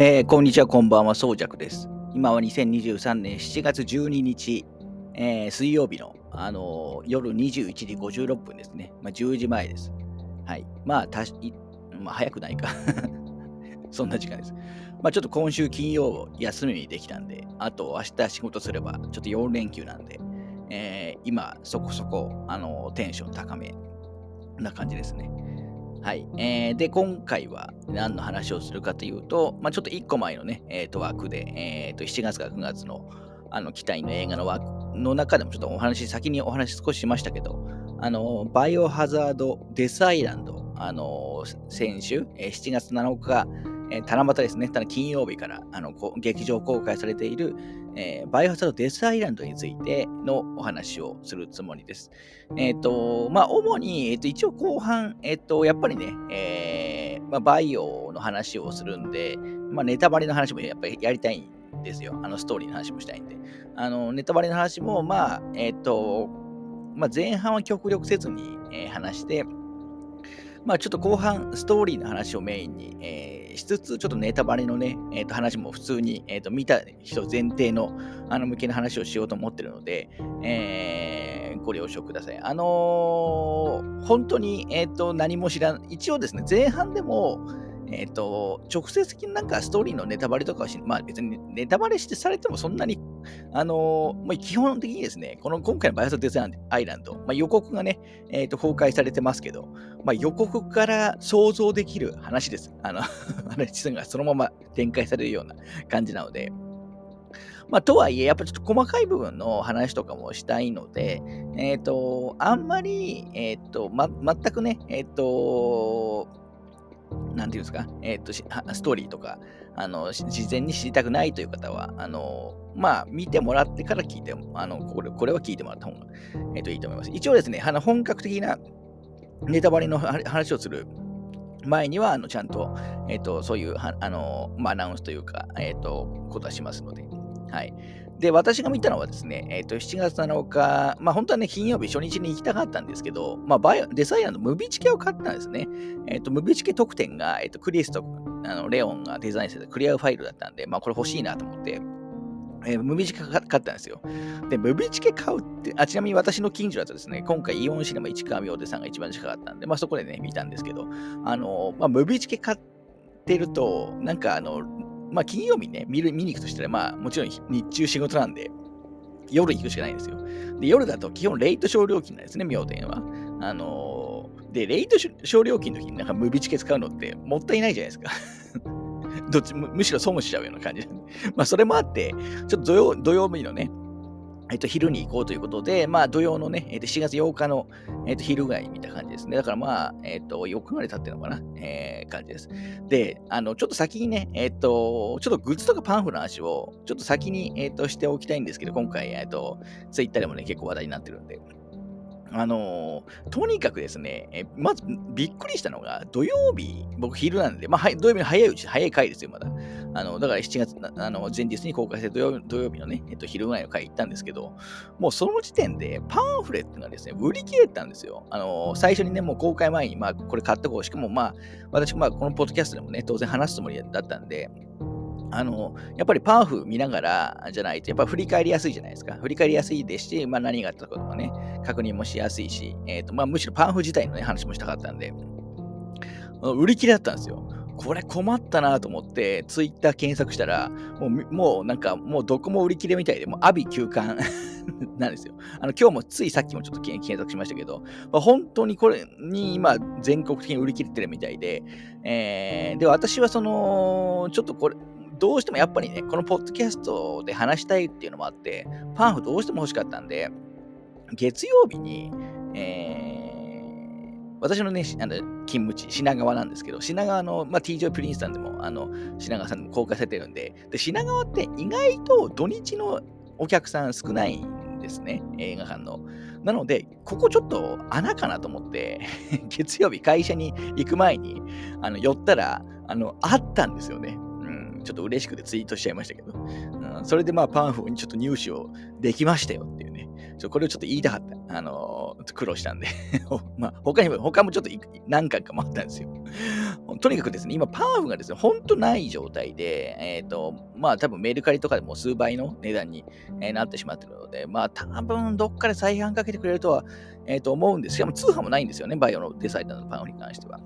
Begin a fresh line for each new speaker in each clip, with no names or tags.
えー、こんにちは、こんばんは、そうじゃくです。今は2023年7月12日、えー、水曜日の、あのー、夜21時56分ですね。まあ、10時前です。はい。まあ、たしまあ、早くないか そんな時間です。まあ、ちょっと今週金曜休みにできたんで、あと明日仕事すれば、ちょっと4連休なんで、えー、今、そこそこ、あのテンション高めな感じですね。はい。えー、で、今回は何の話をするかというと、まあ、ちょっと1個前のね、えー、と枠で、えー、と7月か9月のあの期待の映画の枠の中でもちょっとお話、先にお話少ししましたけど、あの、バイオハザード・デス・アイランド、あの、先週、えー、7月7日、えー、七夕ですね、ただ金曜日からあの劇場公開されている、えー、バイオハザードデスアイランドについてのお話をするつもりです。えっ、ー、と、まあ、主に、えーと、一応後半、えっ、ー、と、やっぱりね、えーまあ、バイオの話をするんで、まあ、ネタバレの話もやっぱりやりたいんですよ。あのストーリーの話もしたいんで。あのネタバレの話も、まあ、えっ、と、まあ、前半は極力せずに、えー、話して、まあちょっと後半、ストーリーの話をメインに、えー、しつつ、ちょっとネタバレのね、えー、と話も普通に、えー、と見た人前提のあの向けの話をしようと思ってるので、えー、ご了承ください。あのー、本当に、えー、と何も知らん、一応ですね、前半でも、えっ、と、直接的になんかストーリーのネタバレとかはし、まあ別にネタバレしてされてもそんなに、あのー、まあ、基本的にですね、この今回のバイオスデザインアイランド、まあ、予告がね、えっ、ー、と、公開されてますけど、まあ、予告から想像できる話です。あの、話がそのまま展開されるような感じなので、まあ、とはいえ、やっぱちょっと細かい部分の話とかもしたいので、えっ、ー、と、あんまり、えっ、と、ま、全くね、えっ、と、なんていうんですか、えっ、ー、と、ストーリーとか、あの、事前に知りたくないという方は、あの、まあ、見てもらってから聞いても、あの、これこれは聞いてもらった方が、えー、といいと思います。一応ですね、あの本格的なネタバレの話をする前には、あのちゃんと、えっ、ー、と、そういう、あの、まあ、アナウンスというか、えっ、と、ことはしますので、はい。で、私が見たのはですね、えっ、ー、と、7月7日、まあ本当はね、金曜日初日に行きたかったんですけど、まあバイオ、デザイアのムビチケを買ったんですね。えっ、ー、と、ムビチケ特典が、えっ、ー、と、クリスとあのレオンがデザインしてたクリアファイルだったんで、まあこれ欲しいなと思って、えー、ムビチケ買ったんですよ。で、ムビチケ買うって、あ、ちなみに私の近所だとですね、今回イオンシネマ市川明手さんが一番近かったんで、まあそこでね、見たんですけど、あの、まあムビチケ買ってると、なんかあの、まあ金曜日ね、見る見に行くとしたら、まあもちろん日中仕事なんで、夜行くしかないんですよ。で、夜だと基本レイト小料金なんですね、妙典は。あのー、で、レイト小料金の時になんかムビチケ使うのってもったいないじゃないですか。どっちむしろ損しちゃうような感じなんで。まあ、それもあって、ちょっと土曜土曜日のね、えっと、昼に行こうということで、まあ、土曜のね、えっと、4月8日の、えっと、昼ぐらいに見た感じですね。だからまあ、えっと、4日ぐらい経ってるのかな、えー、感じです。で、あの、ちょっと先にね、えっと、ちょっとグッズとかパンフの話を、ちょっと先に、えっと、しておきたいんですけど、今回、えっと、ツイッターでもね、結構話題になってるんで、あのー、とにかくですね、えまずびっくりしたのが、土曜日、僕昼なんで、まあ、土曜日の早いうち、早い回ですよ、まだ。あの、だから7月、あの前日に公開して土曜土曜日のね、えっと、昼ぐらいの回行ったんですけど、もうその時点でパンフレットがですね、売り切れたんですよ。あのー、最初にね、もう公開前に、まあ、これ買ったこう、しかもまあ、私、まあ、このポッドキャストでもね、当然話すつもりだったんで、あの、やっぱりパンフ見ながらじゃないと、やっぱ振り返りやすいじゃないですか。振り返りやすいですし、まあ何があったこともね、確認もしやすいし、えっ、ー、と、まあむしろパンフ自体のね、話もしたかったんで、売り切れだったんですよ。これ困ったなと思って、ツイッター検索したら、もう、もうなんか、もうどこも売り切れみたいで、もう阿鼻休館 なんですよ。あの、今日もついさっきもちょっと検索しましたけど、まあ、本当にこれに今、全国的に売り切れてるみたいで、えー、で、私はその、ちょっとこれ、どうしてもやっぱりね、このポッドキャストで話したいっていうのもあって、パンフどうしても欲しかったんで、月曜日に、えー、私のね、あの勤務地、品川なんですけど、品川の、まあ、TJ プリンスさんでも、あの、品川さんでも公開されてるんで、で、品川って意外と土日のお客さん少ないんですね、映画館の。なので、ここちょっと穴かなと思って、月曜日会社に行く前に、あの、寄ったら、あの、あったんですよね。ちょっと嬉しくてツイートしちゃいましたけど、うん、それでまあパンフにちょっと入手をできましたよっていうね、ちょこれをちょっと言いたかった。あのー、苦労したんで まあ、他にも、他もちょっと何回かもあったんですよ。とにかくですね、今、パワフがですね、ほんとない状態で、えっ、ー、と、まあ、多分メルカリとかでも数倍の値段に、えー、なってしまってるので、まあ、多分どっかで再販かけてくれるとは、えっ、ー、と、思うんですしかも通販もないんですよね、バイオのデサイダーのパンフに関しては。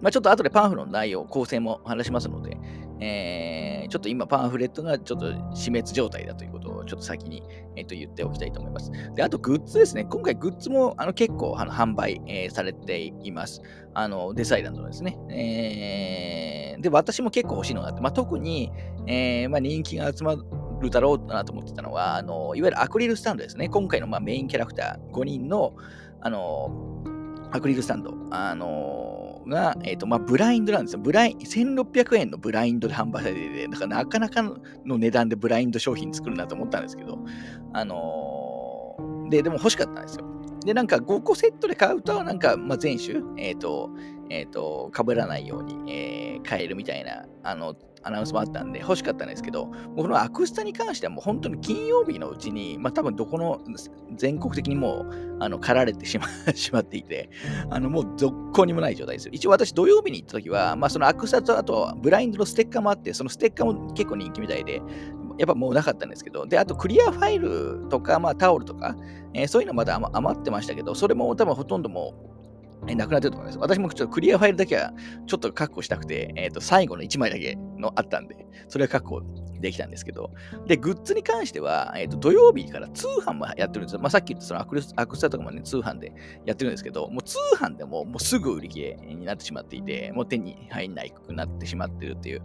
まあ、ちょっと後でパンフの内容、構成も話しますので、えー、ちょっと今パンフレットがちょっと死滅状態だということをちょっと先に、えー、と言っておきたいと思います。で、あとグッズですね。今回グッズもあの結構あの販売、えー、されています。あのデサイランドですね。えー、で、私も結構欲しいのがあって、まあ、特に、えーまあ、人気が集まるだろうなと思ってたのは、あのいわゆるアクリルスタンドですね。今回のまあメインキャラクター5人のあのアクリルスタンド。あのが、えっ、ー、と、まあ、ブラインドなんですよ。ブライン、1600円のブラインドで販売されてて、だからなかなかの値段でブラインド商品作るなと思ったんですけど、あのー、で、でも欲しかったんですよ。で、なんか5個セットで買うと、なんか、まあ、全種、えっ、ー、と、えっ、と、被らないように、えー、買えるみたいな、あの、アナウンスもあったんで欲しかったんですけど、このアクスタに関してはもう本当に金曜日のうちに、まあ多分どこの全国的にもうあの狩られてしま しまっていて、あのもうどこにもない状態ですよ。一応私土曜日に行った時は、まあそのアクスタとあとブラインドのステッカーもあって、そのステッカーも結構人気みたいで、やっぱもうなかったんですけど、で、あとクリアファイルとか、まあタオルとか、えー、そういうのまだ余ってましたけど、それも多分ほとんどもうえなくなってると思います。私もちょっとクリアファイルだけはちょっと確保したくて、えっ、ー、と、最後の1枚だけのあったんで、それは確保できたんですけど、で、グッズに関しては、えっ、ー、と、土曜日から通販もやってるんですよ。まあ、さっき言ったそのアクルアクスタとかもね、通販でやってるんですけど、もう通販でももうすぐ売り切れになってしまっていて、もう手に入んないくなってしまってるっていう、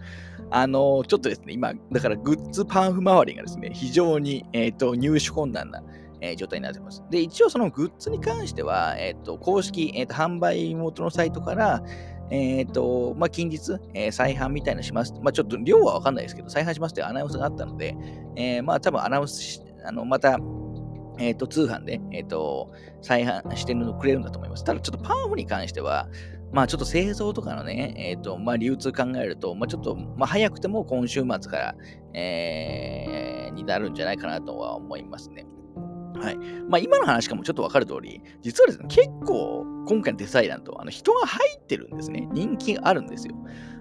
あのー、ちょっとですね、今、だからグッズパンフ周りがですね、非常に、えっ、と、入手困難なえー、状態になってます。で、一応そのグッズに関しては、えっ、ー、と、公式、えっ、ー、と、販売元のサイトから、えっ、と、まあ、近日、え再販みたいなします。まあ、ちょっと量はわかんないですけど、再販しますというアナウンスがあったので、えまあ、多分アナウンスし、あの、また、えっ、と、通販で、えっ、と、再販してのくれるんだと思います。ただ、ちょっとパンフに関しては、まあちょっと製造とかのね、えっ、ー、と、まあ流通考えると、まあちょっと、まあ早くても今週末から、えー、になるんじゃないかなとは思いますね。はい。まあ、今の話かもちょっとわかる通り、実はですね、結構、今回のデザイラント、あの人が入ってるんですね。人気があるんですよ。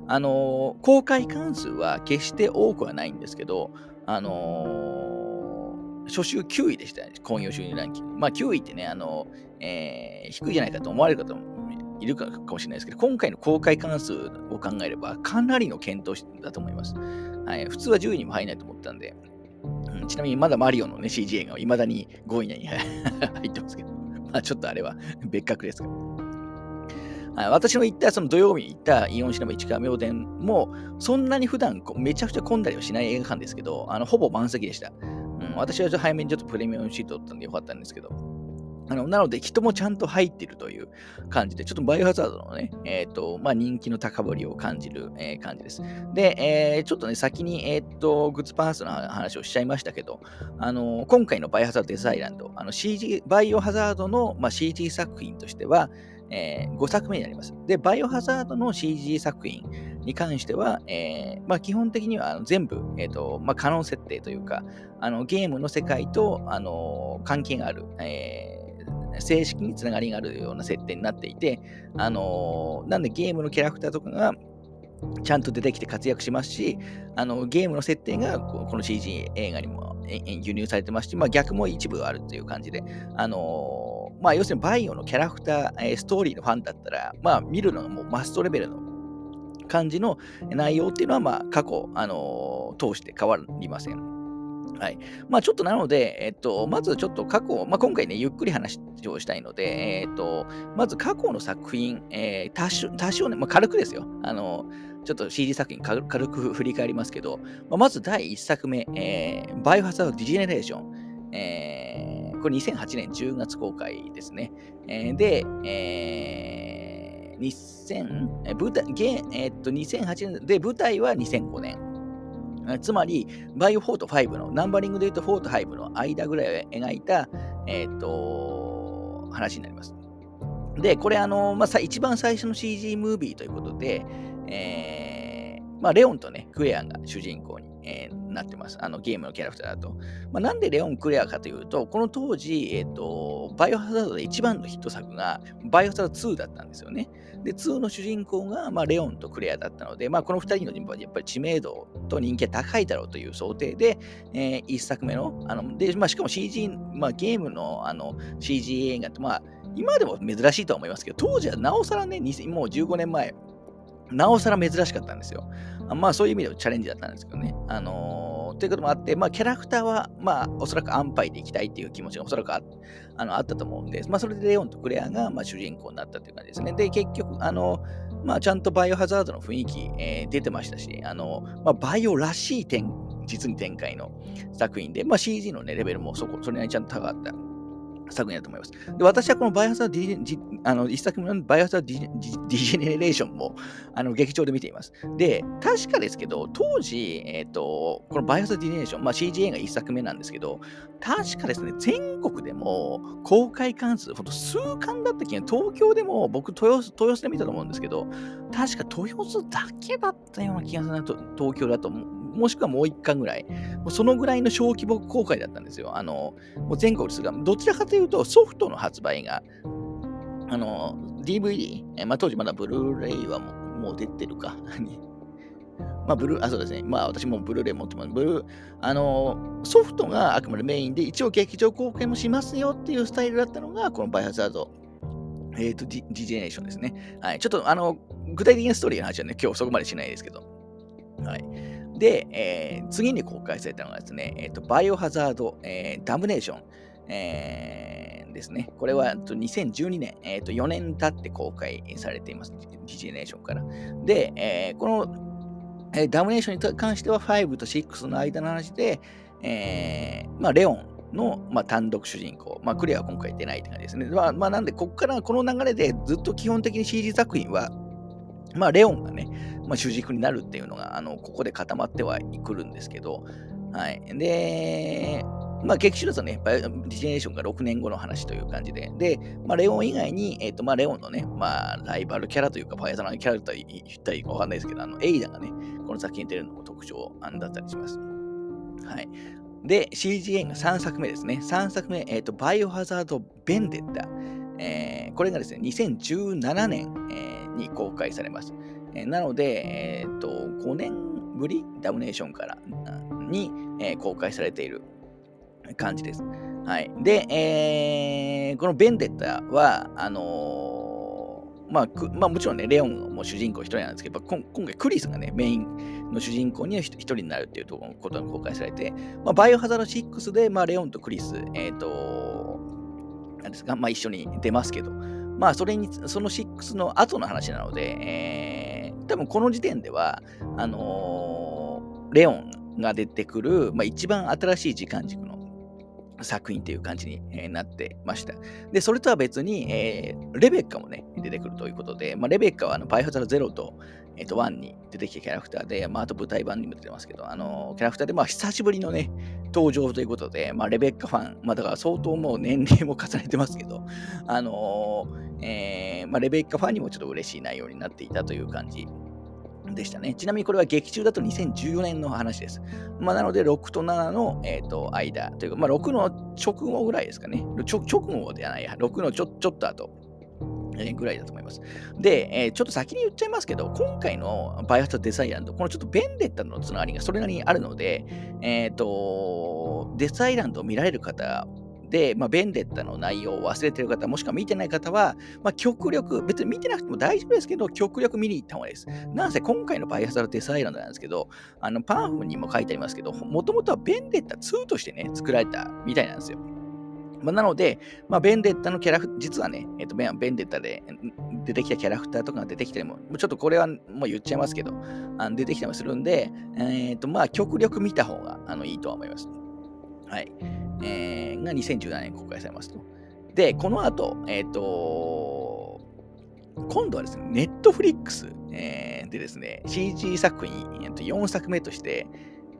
あのー、公開関数は決して多くはないんですけど、あのー、初週9位でしたね、今夜収入ランキング。まあ、9位ってね、あの、え、低いじゃないかと思われる方もいるかもしれないですけど、今回の公開関数を考えれば、かなりの検討だと思います。はい、普通は10位にも入らないと思ったんで、ちなみにまだマリオのね CG 映画はいまだに5位以内に 入ってますけど、まあちょっとあれは 別格ですけど。私の行ったその土曜日に行ったイオンシネマ市川明殿も、そんなに普段めちゃくちゃ混んだりはしない映画館ですけど、あのほぼ満席でした。うん、私はちょっと早めにちょっとプレミアムシートだったんでよかったんですけど、あのなので、人もちゃんと入ってるという感じで、ちょっとバイオハザードのね、えっ、ー、と、まあ、人気の高ぶりを感じる、えー、感じです。で、えー、ちょっとね、先に、えっ、と、グッズパースの話をしちゃいましたけど、あの今回のバイオハザードデザイランド、あの CG、バイオハザードの、まあ、CG 作品としては、えー、5作目になります。で、バイオハザードの CG 作品に関しては、えーまあ、基本的には全部、えーとまあ、可能設定というか、あのゲームの世界と、あの関係がある、えー正式につながりがあるような設定になっていて、あのー、なんでゲームのキャラクターとかがちゃんと出てきて活躍しますし、あのゲームの設定がこの CG 映画にも輸入されてますし、まあ、逆も一部あるという感じで、あのー、まあ、要するにバイオのキャラクター、ストーリーのファンだったら、まあ、見るのがもうマストレベルの感じの内容っていうのは、まあ、過去、あのー、通して変わりません。はい。まあちょっとなので、えっと、まずちょっと過去、まあ今回ね、ゆっくり話をしたいので、えっと、まず過去の作品、えー、多少、多少ね、まあ軽くですよ。あの、ちょっと CG 作品軽く振り返りますけど、まあ、まず第1作目、えー、バイオハザードディジェネレーション。えー、これ2008年10月公開ですね。えー、で、えー、2000、舞台、えー、っと、2008年で、舞台は2005年。つまり、バイオ4と5の、ナンバリングで言うと4と5の間ぐらいを描いた、えっ、ー、と、話になります。で、これ、あの、まあ、一番最初の CG ムービーということで、えー、まあ、レオンとね、クエアンが主人公に、えー、なってます。あのゲームのキャラクターだと。まあ、なんでレオン・クレアかというと、この当時、えっ、ー、と、バイオハザードで一番のヒット作が、バイオハザード2だったんですよね。で、2の主人公が、まあ、レオンとクレアだったので、まあ、この2人の人はやっぱり知名度と人気が高いだろうという想定で、えー、1作目の、あのでまあ、しかも CG、まあ、ゲームのあの CG 映画って、まあ、今でも珍しいとは思いますけど、当時はなおさらね、もう15年前、なおさら珍しかったんですよ。まあそういう意味ではチャレンジだったんですけどね。あのー、ということもあって、まあキャラクターは、まあおそらく安牌でいきたいっていう気持ちがおそらくああのあったと思うんで、まあそれでレオンとクレアが、まあ、主人公になったっていう感じですね。で、結局、あのまあちゃんとバイオハザードの雰囲気、えー、出てましたし、あのまあバイオらしい展実に展開の作品で、まあ CG のね、レベルもそこ、それなりにちゃんと高かった。作品だと思います。で私はこのバイオハザードディあの一作目のバイオハザードディディジェネレーションもあの劇場で見ています。で、確かですけど、当時、え、ー、と、このバイオハザードディジェネレーション、まあ、CGA が一作目なんですけど、確かですね、全国でも公開館数、ほんと数館だった気が、東京でも僕豊洲、豊洲で見たと思うんですけど、確か豊洲だけだったような気がするな、東京だと思うもしくはもう一巻ぐらい、もうそのぐらいの小規模公開だったんですよ。あの、もう全国ですが、どちらかというとソフトの発売が、あの、DVD、えまあ、当時まだブルーレイはもうもう出てるか。まあ、ブルー、あ、そうですね。まあ、私もブルーレイ持ってます。ブルー、あの、ソフトがあくまでメインで、一応劇場公開もしますよっていうスタイルだったのが、このバイオハザード、えっ、ー、と、ディジェネレーションですね。はい。ちょっと、あの、具体的なストーリーの話はね、今日そこまでしないですけど。はい。で、えー、次に公開されたのがですね、えーと、バイオハザード、えー、ダムネーション、えー、ですね。これは2012年、えーと、4年経って公開されています。ディジネーションから。で、えー、この、えー、ダムネーションに関しては5と6の間の話で、えーまあ、レオンの、まあ、単独主人公、まあ、クリアは今回出ないって感じですね。まあ、まあ、なんで、ここからこの流れでずっと基本的に CG 作品は、まあ、レオンがね、まあ、主軸になるっていうのが、あの、ここで固まってはいくるんですけど、はい。で、まあ、劇中だとね、ディジェネーションが6年後の話という感じで、で、まあ、レオン以外に、えっ、ー、と、まあ、レオンのね、まあ、ライバルキャラというか、ファイアザーのキャラと言ったらいいかわかんないですけど、あの、エイダがね、この作品に出るのも特徴だったりします。はい。で、CGN が3作目ですね。3作目、えっ、ー、と、バイオハザード・ベンデッタ。えー、これがですね、2017年、えー、に公開されます。えなので、えー、と、5年ぶりダムネーションからに、えー、公開されている感じです。はい。で、えー、このベンデッタは、あのー、まあ、まあ、もちろんね、レオンも主人公一人なんですけど、今回クリスがね、メインの主人公には一人になるっていうことが公開されて、まあ、バイオハザード6で、まあ、レオンとクリス、えっ、ー、と、なんですか、まあ、一緒に出ますけど、まあ、それに、その6の後の話なので、えー多分この時点では、あのー、レオンが出てくる、まあ、一番新しい時間軸の作品という感じに、なってました。で、それとは別に、えー、レベッカもね、出てくるということで、まあ、レベッカはあのバイオハザード0と、えー、と1に出てきたキャラクターで、まあ、あと舞台版にも出てますけど、あのー、キャラクターで、まあ、久しぶりのね、登場ということで、まあ、レベッカファン、まあ、だから相当もう年齢も重ねてますけど、あのー、え、まあ、レベッカファンにもちょっと嬉しい内容になっていたという感じでしたね。ちなみにこれは劇中だと2014年の話です。まあ、なので、6と7の、えー、と間というか、まあ、6の直後ぐらいですかね。直後ではないや、6のちょちょっと後。えぐらいだと思います。で、えー、ちょっと先に言っちゃいますけど、今回のバイオハザードデザイランド、このちょっとベンデッタのつながりがそれなりにあるので、えっ、ー、と、デザイランドを見られる方で、まあ、ベンデッタの内容を忘れてる方、もしくは見てない方は、まあ、極力、別に見てなくても大丈夫ですけど、極力見に行った方がいいです。なんせ今回のバイアスダルデサイランドなんですけど、あのパンフにも書いてありますけど、もともとはベンデッタ2としてね、作られたみたいなんですよ。まあ、なので、まあ、ベンデッタのキャラクター、実はね、えっ、と、ベンデッタで出てきたキャラクターとかが出てきたりも、ちょっとこれはもう言っちゃいますけど、あの出てきたりもするんで、えっ、と、まあ、極力見た方があのいいとは思います。はい。えー、が2017年公開されますと。で、この後、えっ、ー、と、今度はですね、ネットフリックス、えー、でですね、CG 作品、えー、と4作目として、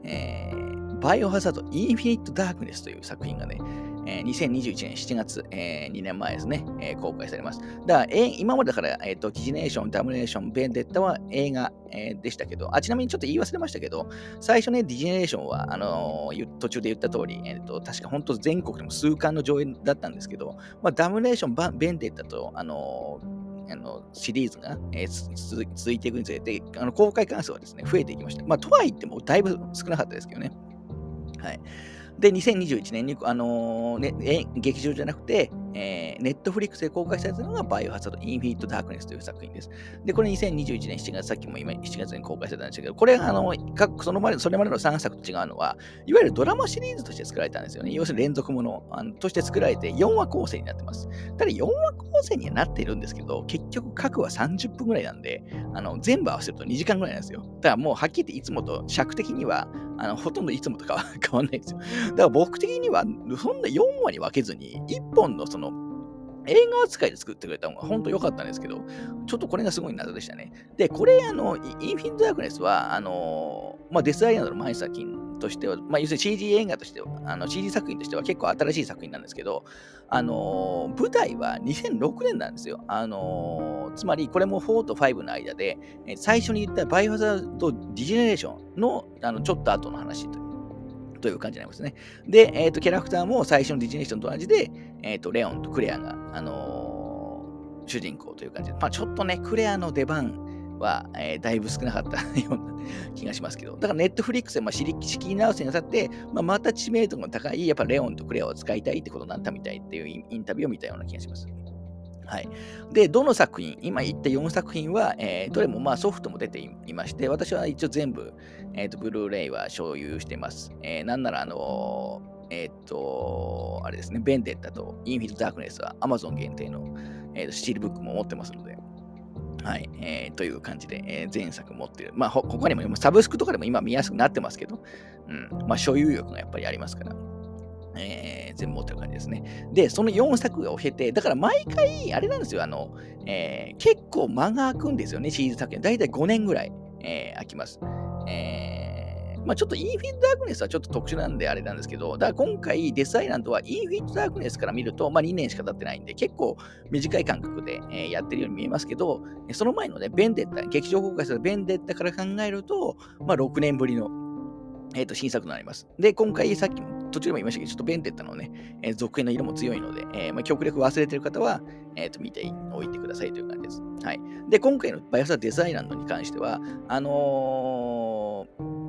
えー、バイオハザードインフィニット・ダークネスという作品がね、えー、2021年7月、えー、2年前ですね、えー、公開されます。だから、えー、今までだから、えーと、ディジェネレーション、ダムネーション、ベンデッタは映画、えー、でしたけどあ、ちなみにちょっと言い忘れましたけど、最初ね、ディジネーションは、あのー、途中で言った通り、えーと、確か本当全国でも数巻の上映だったんですけど、まあ、ダムネーション、ベンデッタと、あのあのシリーズが、えー、続いていくにつれて、あの公開関数はですね、増えていきました。まあ、とはいってもだいぶ少なかったですけどね。はい。で、2021年に、あのー、ね、劇場じゃなくて、えー、ネットフリックスで公開されたのがバイオハザード・インフィット・ダークネスという作品です。で、これ2021年7月、さっきも今7月に公開されたんですけど、これあの各そのまでそれまでの3作と違うのは、いわゆるドラマシリーズとして作られたんですよね。要するに連続ものあのとして作られて4話構成になってます。ただ4話構成にはなっているんですけど、結局各話30分ぐらいなんで、あの全部合わせると2時間ぐらいなんですよ。ただもうはっきり言っていつもと尺的にはあのほとんどいつもとか 変わんないですよ。だから僕的にはそんな4話に分けずに、1本のその映画扱いで作ってくれた方が本当良かったんですけど、ちょっとこれがすごい謎でしたね。で、これ、あの、インフィニット・ダークネスは、あの、まあ、デス・アイランドの前作品としては、まあ、要するに CG 映画としては、あの CG 作品としては結構新しい作品なんですけど、あの、舞台は2006年なんですよ。あの、つまり、これも4と5の間で、最初に言ったバイオハザード・ディジェネレーションのあのちょっと後の話という。という感じになりますね。で、え、ー、と、キャラクターも最初のディジネーションと同じで、え、ー、と、レオンとクレアが、あのー、主人公という感じで、まあ、ちょっとね、クレアの出番は、えー、だいぶ少なかったような気がしますけど、だからネットフリックスで、まあ、仕切り直すにあたって、まあ、また知名度が高い、やっぱレオンとクレアを使いたいってことになったみたいっていうインタビューを見たような気がします。はい。で、どの作品、今言った4作品は、えー、どれもまあソフトも出ていまして、私は一応全部、えっ、ー、と、ブルーレイは所有してます。えー、なんなら、あのえっ、と、あれですね、ベンデッタとインフィルダークネスは Amazon 限定の、えー、スチールブックも持ってますので、はい、えー、という感じで、えー、前作持ってる。まあ、他にもサブスクとかでも今見やすくなってますけど、うん、まあ、所有欲がやっぱりありますから、えー、全部持ってる感じですね。で、その4作を経て、だから毎回、あれなんですよ、あの、えー、結構間が空くんですよね、シリーズ作品。だいたい5年ぐらい、えー、空きます。えー、まあちょっとインフィット・ダークネスはちょっと特殊なんであれなんですけど、だから今回デスアイランドはインフィット・ダークネスから見ると、まあ2年しか経ってないんで、結構短い間隔で、やってるように見えますけど、その前のね、ベンデッタ、劇場公開されたベンデッタから考えると、まあ6年ぶりの、えー、と新作になります。で、今回さっき途中でも言いましたけど、ちょっとベンテッタのね、続編の色も強いので、えー、まあ、極力忘れてる方は、えー、と見ておいてくださいという感じです。はい。で、今回のバイオサーデザイランドに関しては、あのー、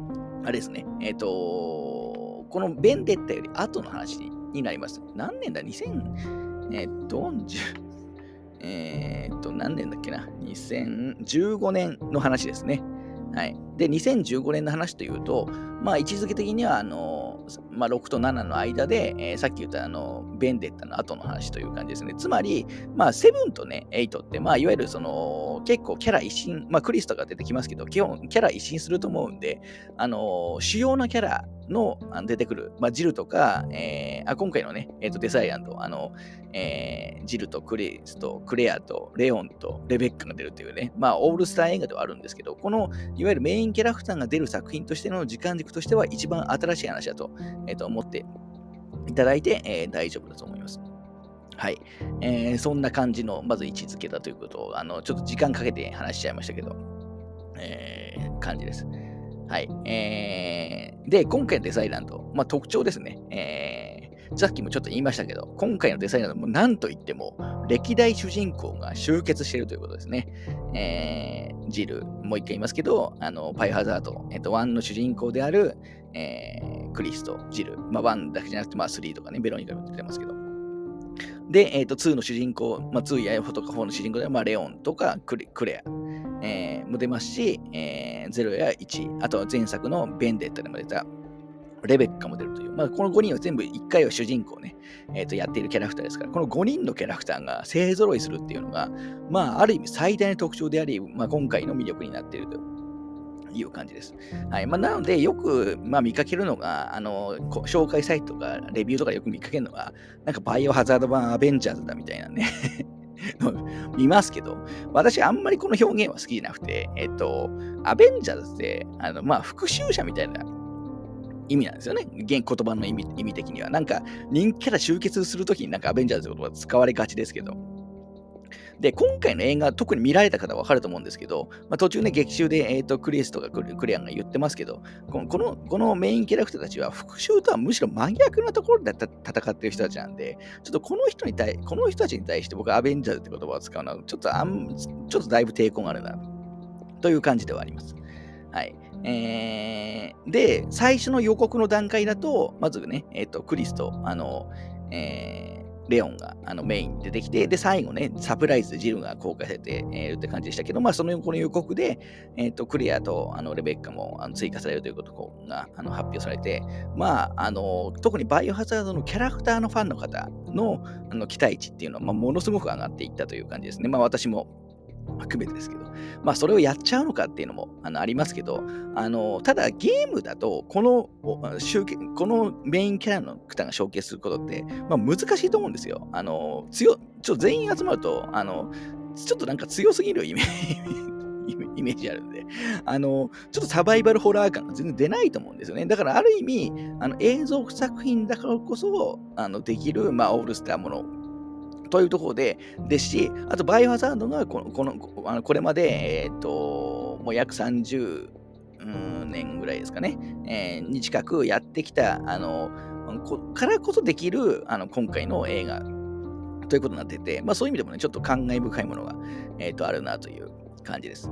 あれですね、えっ、とこのベンデッタより後の話になります。何年だ ?2000、えっ、と、えっと、何年だっけな ?2015 年の話ですね。はい。で、2015年の話というと、まあ、位置づけ的には、あの、まあ、6と7の間で、えー、さっき言ったあの、ベンデッタの後の話という感じですね。つまり、まあ、7とね、8って、まあ、いわゆるその、結構キャラ一新、まあ、クリスとか出てきますけど、基本キャラ一新すると思うんで、あの、主要なキャラの出てくる、まあ、ジルとか、えー、あ今回のね、えーと、デサイアンと、あの、えー、ジルとクリスとクレアとレオンとレベッカが出るっていうね、まあ、オールスター映画ではあるんですけど、この、いわゆるメインキャラクターが出る作品としての時間軸としては一番新しい話だと,、えー、と思っていただいて、えー、大丈夫だと思います。はい、えー。そんな感じの、まず位置づけだということを、あの、ちょっと時間かけて話しちゃいましたけど、えー、感じです。はい。えー、で、今回のデザイランド、まあ、特徴ですね。えー、さっきもちょっと言いましたけど、今回のデザイランドも何と言っても、歴代主人公が集結しているということですね。えー、ジル、もう一回言いますけど、あの、パイハザード、えっと、1の主人公である、えー、クリスとジル、まあ、1だけじゃなくて、まあ、3とかね、ベロニカも出てますけど、で、えっ、ー、と、2の主人公、まあ、2や F とか4の主人公では、まあ、レオンとかクレクレア、えー、も出ますし、えー、0や1、あとは前作のベンデッタでも出たレベッカも出るという、まあ、この5人は全部1回は主人公ね、えー、とやっているキャラクターですから、この5人のキャラクターが勢揃いするっていうのが、まあ、ある意味最大の特徴であり、まあ、今回の魅力になっていると。いう感じです。はい。まあ、なので、よく、まあ、見かけるのが、あの紹介サイトとかレビューとかよく見かけるのが、なんかバイオハザード版アベンジャーズだみたいなね。見ますけど、私あんまりこの表現は好きじゃなくて、えっと、アベンジャーズって、あの、まあ、復讐者みたいな意味なんですよね。言葉の意味意味的には。なんか、人気キャラ集結するときになんかアベンジャーズって言葉使われがちですけど。で、今回の映画、特に見られた方は分かると思うんですけど、まあ、途中ね、劇中で、えーと、クリスとかクリアンが言ってますけどこのこの、このメインキャラクターたちは復讐とはむしろ真逆なところで戦ってる人たちなんで、ちょっとこの人に対、この人たちに対して僕はアベンジャーズって言葉を使うのは、ちょっとあん、ちょっとだいぶ抵抗があるな、という感じではあります。はい。えー、で、最初の予告の段階だと、まずね、えっ、ー、と、クリスと、あの、えーレオンがあのメインに出てきて、で、最後ね、サプライズでジルが公開されてい、えー、るって感じでしたけど、まあ、そのこの予告で、えーと、クリアとあのレベッカもあの追加されるということがあの発表されて、まあ、あの特にバイオハザードのキャラクターのファンの方のあの期待値っていうのは、まあ、ものすごく上がっていったという感じですね。まあ、私も含めてですけど、まあ、それをやっちゃうのかっていうのもあのありますけど、あのただゲームだと、このこのメインキャラのクタが承継することって、まあ、難しいと思うんですよ。あの強ちょ全員集まるとあの、ちょっとなんか強すぎるイメージ。イメージあるんで、あの、ちょっとサバイバルホラー感が全然出ないと思うんですよね。だからある意味、あの映像作品だからこそ、あのできる、まあ、オールスターものというところで、ですし、あと、バイオハザードがこのこのあのこれまで、えっ、ー、と、もう約30年ぐらいですかね、えー、に近くやってきた、あの、こからこそできるあの今回の映画ということになってて、まあ、そういう意味でもね、ちょっと感慨深いものが、えー、とあるなという感じです。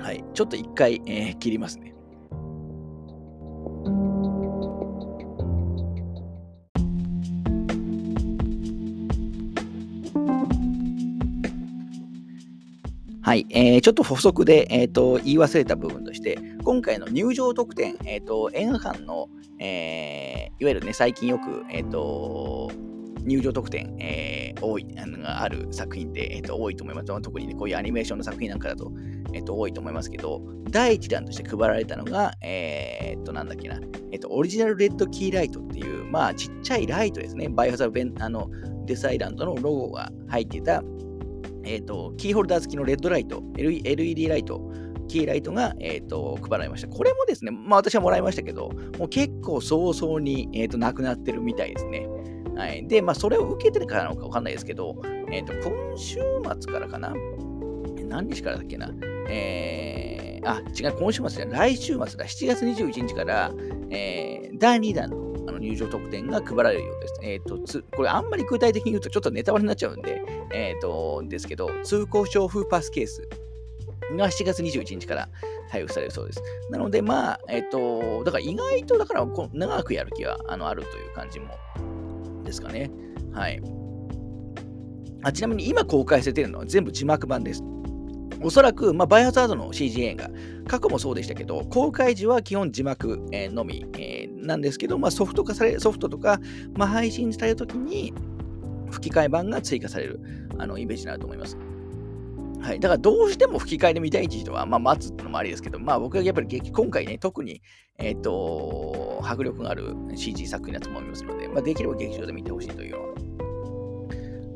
はい。ちょっと一回、えー、切りますね。はい、えー、ちょっと補足で、えーと、言い忘れた部分として、今回の入場特典、えーと、映画館の、えー、いわゆるね、最近よく、えーと、入場特典、えー、多いあのある作品って、えー、と多いと思います。特にね、こういうアニメーションの作品なんかだと、えー、と多いと思いますけど、第1弾として配られたのが、えー、と、なんだっけな、えー、と、オリジナルレッドキーライトっていう、まあ、ちっちゃいライトですね。バイオハザーベンあのデスアイランドのロゴが入ってた、えっ、ー、と、キーホルダー付きのレッドライト、LED ライト、キーライトが、えーと、配られました。これもですね、まあ私はもらいましたけど、もう結構早々に、えーと、なくなってるみたいですね。はい、で、まあそれを受けてるからなのかわかんないですけど、えっ、ー、と、今週末からかな？何日からだっけな？えー、あ、違う、今週末じゃ来週末だ。7月21日から、えー、第2弾のあの入場特典が配られるようです。えっ、ー、とつ、これあんまり具体的に言うとちょっとネタバレになっちゃうんで、えっ、ー、と、ですけど、通行証風パスケースが7月21日から配布されるそうです。なので、まあ、えっ、ー、と、だから意外と、だからこ長くやる気はあのあるという感じもですかね。はい。あちなみに今公開されているのは全部字幕版です。おそらく、まあ、バイオハザードの CG 映画、過去もそうでしたけど、公開時は基本字幕、えー、のみ、え、なんですけど、まあ、ソフト化され、ソフトとか、まあ、配信されるときに吹き替え版が追加されるあのイメージになると思います。はい、だからどうしても吹き替えで見たい人は、まあ、待つってのもありですけど、まあ、僕はやっぱり今回ね、特に、えっ、ー、と、迫力がある CG 作品だと思いますので、まあ、できれば劇場で見てほしいというのは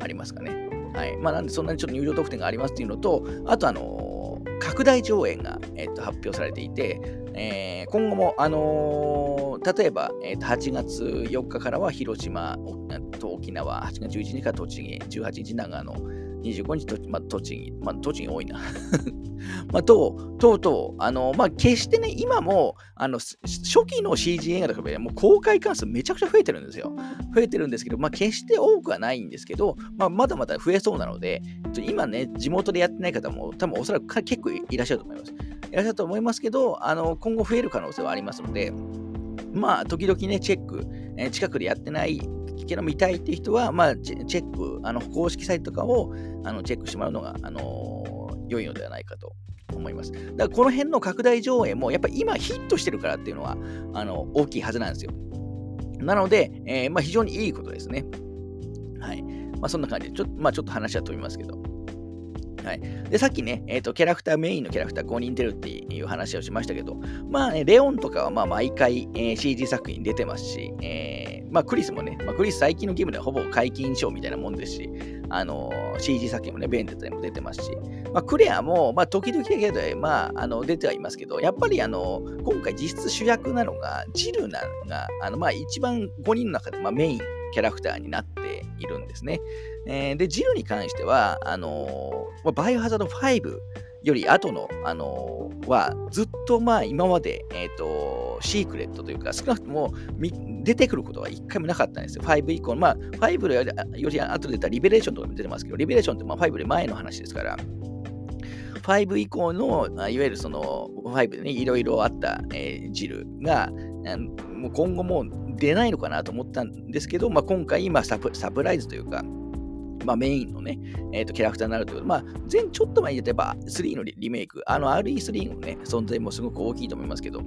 ありますかね。はい。まあ、なんでそんなにちょっと入場特典がありますっていうのと、あと、あのー、拡大上演が、えー、と発表されていて、えー、今後も、あのー、例えば、えー、と8月4日からは広島と沖縄、8月11日から栃木、18日長野、25日と、まあ、栃木、まあ、栃木多いな まあ、と、とうとう、あの、まあ、決してね、今も、あの、初期の CG 映画とかもう公開関数めちゃくちゃ増えてるんですよ。増えてるんですけど、まあ、決して多くはないんですけど、まあ、まだまだ増えそうなので、今ね、地元でやってない方も、多分おそらく結構いらっしゃると思います。いらっしゃると思いますけど、あの、今後増える可能性はありますので、まあ、時々ね、チェック、えー、近くでやってないけど見たいっていう人は、まあ、チェック、あの公式サイトとかをあのチェックしてもらうのが、あのー、良いのではないかと思います。だからこの辺の拡大上映も、やっぱり今ヒットしてるからっていうのは、あの大きいはずなんですよ。なので、えー、まあ、非常にいいことですね。はい。まあ、そんな感じで、ちょ,、まあ、ちょっと話は飛びますけど。はい、でさっきね、えーと、キャラクター、メインのキャラクター5人出るっていう話をしましたけど、まあね、レオンとかはまあ毎回、えー、CG 作品出てますし、えー、まあクリスもね、まあ、クリス最近のゲームではほぼ解禁賞みたいなもんですし、あの CG 作品もね、ベンテットにも出てますし、まあ、クレアも、まあ、時々だけど、まあ、あの出てはいますけど、やっぱりあの今回実質主役なのが、ジルナが、あのまあ、一番5人の中で、まあ、メインキャラクターになっているんですね。えー、で、ジルに関しては、あのバイオハザード5より後の、あのー、は、ずっとまあ今まで、えっ、と、シークレットというか、少なくとも出てくることは一回もなかったんですよ。5以降、まあ、5よりより後で出たリベレーションとかも出てますけど、リベレーションってまあ5より前の話ですから、5以降の、いわゆるその5でね、いろいろあった、えー、ジルが、もう今後も出ないのかなと思ったんですけど、まあ、今回、まあサプ、サプライズというか、まあ、メインのね、えーと、キャラクターになるということまあ、前ちょっと前に言えば3のリメイク、あの RE3 のね、存在もすごく大きいと思いますけど、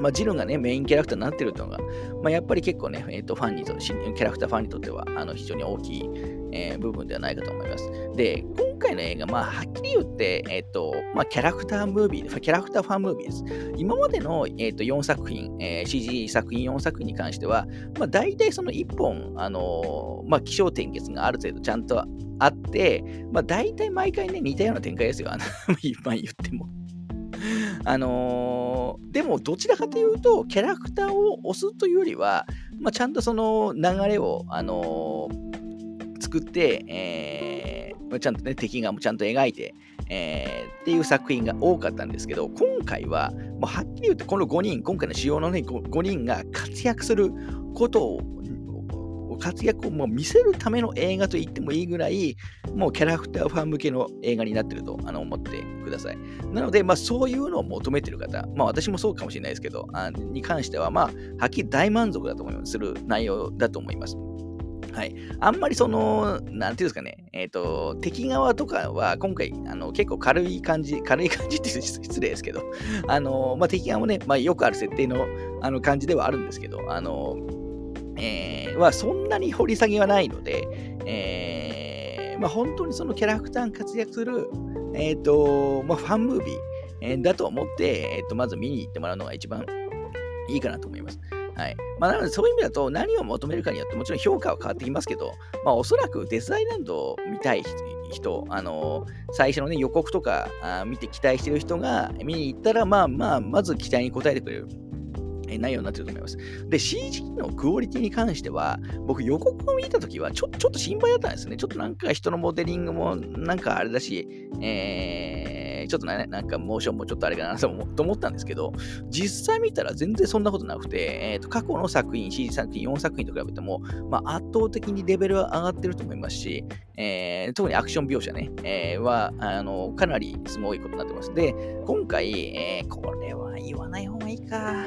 まあ、ジルがね、メインキャラクターになってるというのが、まあ、やっぱり結構ね、えーと、ファンにと、キャラクターファンにとっては、あの非常に大きい、えー、部分ではないかと思います。で、今回の映画、まあ、はっきり言って、えっ、ー、と、まあ、キャラクタームービー、キャラクターファンムービーです。今までの、えーと、4作品、え、CG 作品4作品に関しては、まあ、大体その1本、あの、まあ、気象転結がある程度ちゃんとあって、まあ、大体毎回ね、似たような展開ですよ。あの 今言っても。あのー、でもどちらかというと、キャラクターを押すというよりは、まあ、ちゃんとその流れを、あのー、作って、えー、ちゃんとね、敵がちゃんと描いて、えー、っていう作品が多かったんですけど、今回は、もうはっきり言ってこの5人、今回の主要のね、5, 人が活躍することを活躍をもう見せるための映画と言ってもいいぐらい、もうキャラクターファン向けの映画になってると思ってください。なので、まあ、そういうのを求めてる方、まあ、私もそうかもしれないですけど、あに関しては、まあ、はっきり大満足だと思います。する内容だと思います。はい。あんまりその、なんていうんですかね、えっ、ー、と、敵側とかは今回、あの、結構軽い感じ、軽い感じって失礼ですけど、あの、まあ、敵側もね、まあ、よくある設定のあの感じではあるんですけど、あの、えー、はそんなに掘り下げはないので、えー、まあ、本当にそのキャラクターが活躍する、えーとまあ、ファンムービー、え、だと思って、えーと、まず見に行ってもらうのが一番いいかなと思います。はい。まあ、なのでそういう意味だと何を求めるかによってもちろん評価は変わってきますけど、まあ、おそらくデスアイランドを見たい人、あのー、最初の、ね、予告とかあ見て期待してる人が見に行ったら、まあまあ、まず期待に応えてくれる内容になってると思います。で、CG のクオリティに関しては、僕予告を見たときはちょちょっと心配だったんですね。ちょっとなんか人のモデリングもなんかあれだし、えー、ちょっとね、なんかモーションもちょっとあれかなと思ったんですけど、実際見たら全然そんなことなくて、えー、と過去の作品、CG 作品、4作品と比べても、まあ、圧倒的にレベルは上がってると思いますし、えー、特にアクション描写ね、えー、はあのかなりすごいことになってます。で、今回、えー、これは言わない方がいいか。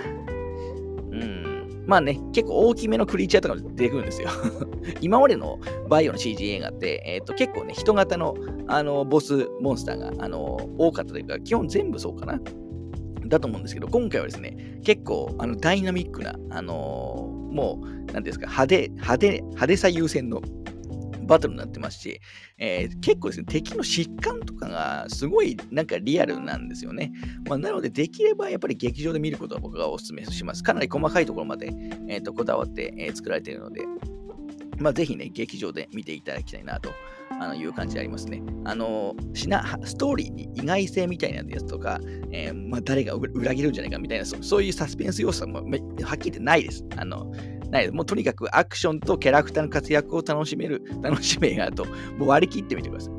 うん。まあね、結構大きめのクリーチャーとか出てくるんですよ 今までのバイオの CG 映画って、えー、と結構ね、人型のあのボスモンスターがあの多かったというか、基本全部そうかな？だと思うんですけど、今回はですね、結構あのダイナミックな、あのー、もう、なんですか、派手、派手、派手さ優先のバトルになってますし、えー、結構ですね、敵の疾患とかがすごいなんかリアルなんですよね。まあ、なので、できればやっぱり劇場で見ることは僕がお勧めします。かなり細かいところまで、えーと、こだわって、えー、作られているので、まあ、ぜひね、劇場で見ていただきたいなとあのいう感じでありますね。あのしなストーリーに意外性みたいなやつとか、えー、まあ、誰が裏切るんじゃないかみたいな、そういうサスペンス要素もはっきり言ってないです。あのないもうとにかくアクションとキャラクターの活躍を楽しめる、楽しめやと、もう割り切ってみてください。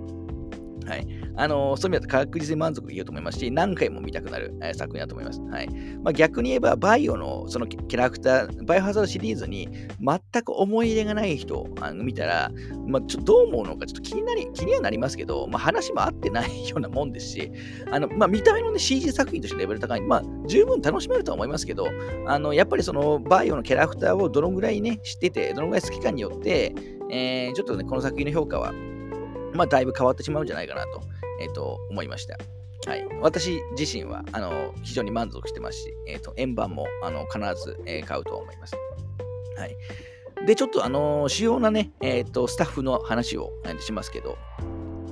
はい。あの、そういう意味だと確実に満足いくと思いますし、何回も見たくなる、えー、作品だと思います。はい。まあ、逆に言えば、バイオのそのキャラクター、バイオハザードシリーズに全く思い入れがない人を見たら、まあ、ちょっとどう思うのかちょっと気になり、気にはなりますけど、まあ、話も合ってないようなもんですし、あの、まあ、見た目のね、CG 作品としてレベル高い、まあ、十分楽しめるとは思いますけど、あの、やっぱりその、バイオのキャラクターをどのぐらいね、知ってて、どのぐらい好きかによって、えー、ちょっとね、この作品の評価は、まあ、だいぶ変わってしまうんじゃないかなとえっ、ー、と、思いました。はい、私自身はあの非常に満足してますし、えーと、円盤もあの必ず、えー、買うと思います。はい、で、ちょっとあの主要なね、えーと、スタッフの話を、えー、しますけど、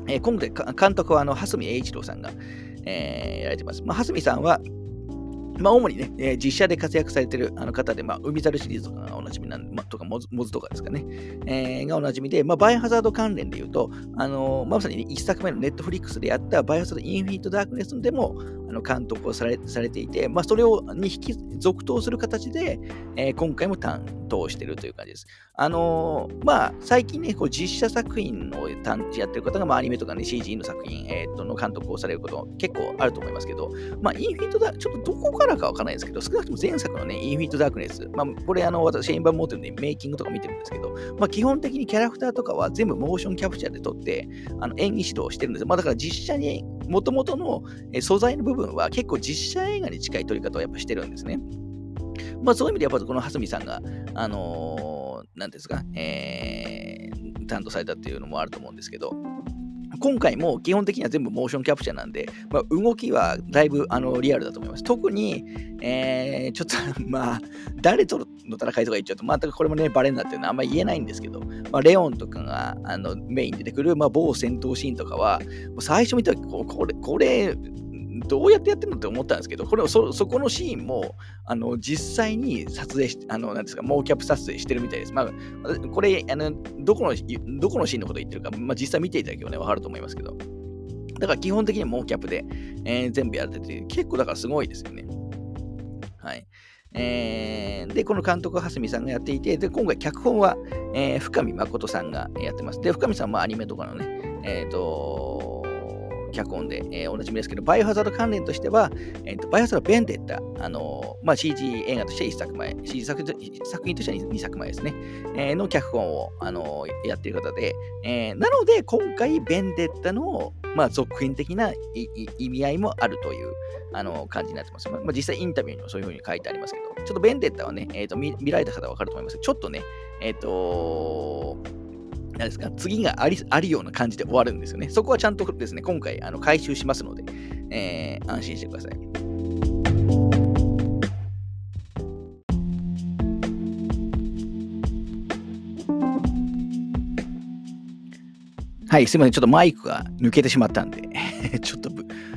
えー、今回監督はあの羽住英一郎さんが、えー、やられてます。まあ、羽住さんは、まあ、主にね、えー、実写で活躍されてるあの方で、まあ、海猿シリーズとかがおなじみなん、まあ、とかモズ、モズとかですかね、えー、がおなじみで、まあ、バイオハザード関連で言うと、あのー、まさに、ね、1作目のネットフリックスでやったバイオハザードインフィニット・ダークネスでも、あの監督をされされていて、まあ、それをに引き続投する形で、えー、今回も担当しているという感じです。あのー、まあ、最近ね、こう実写作品をやってる方が、まあ、アニメとかね、CG の作品、えー、との監督をされること結構あると思いますけど、まあ、インフィニットダーク、ちょっとどこからかわからないですけど、少なくとも前作のね、インフィニットダークネス、まあ、これ、あの、私、円盤持ってるんで、メイキングとか見てるんですけど、まあ、基本的にキャラクターとかは全部モーションキャプチャーで撮って、あの演技指導してるんです。まあ、だから実写に、もともとの素材の部分は結構実写映画に近い撮り方をやっぱしてるんですね。まあ、そういう意味で、やっぱこの蓮見さんが、あのー、なんですか、えー、担当されたっていうのもあると思うんですけど、今回も基本的には全部モーションキャプチャーなんで、まあ、動きはだいぶあのリアルだと思います。特に、えー、ちょっと まあ、誰との戦いとか言っちゃうと、全くこれもね、バレになってるのはあんまり言えないんですけど、まあ、レオンとかがあのメインで出てくる、まあ、某戦闘シーンとかは、最初見たらこれ、これ、どうやってやってるのって思ったんですけど、これそそこのシーンもあの実際に撮影しあのなんですか、モーキャップ撮影してるみたいです。まあ、これあのどこの、どこのシーンのこと言ってるか、まあ、実際見ていただければね、わかると思いますけど。だから基本的にはモーキャップで、えー、全部やられてて、結構だからすごいですよね。はい。えー、で、この監督は、蓮見さんがやっていて、で、今回脚本は、えー、深見誠さんがやってます。で、深見さんもアニメとかのね、えっ、ー、と、脚本で、えー、おなじみですけど、バイオハザード関連としては、えーと、バイオハザードベンデッタ、あのー、まあ、CG 映画として1作前、CG 作作品としては 2, 2作前ですね、えー、の脚本を、あのー、やっている方で、えー、なので、今回、ベンデッタの、まあ、続編的な意味合いもあるというあの感じになってます。まあ、実際インタビューにもそういうふうに書いてありますけど、ちょっとベンデッタはね、えーと、見見られた方はわかると思いますけど、ちょっとね、えっ、と何ですか、次がありあるような感じで終わるんですよね。そこはちゃんとですね、今回あの回収しますので、えー、安心してください。はい、すみません。ちょっとマイクが抜けてしまったんで ちょっと、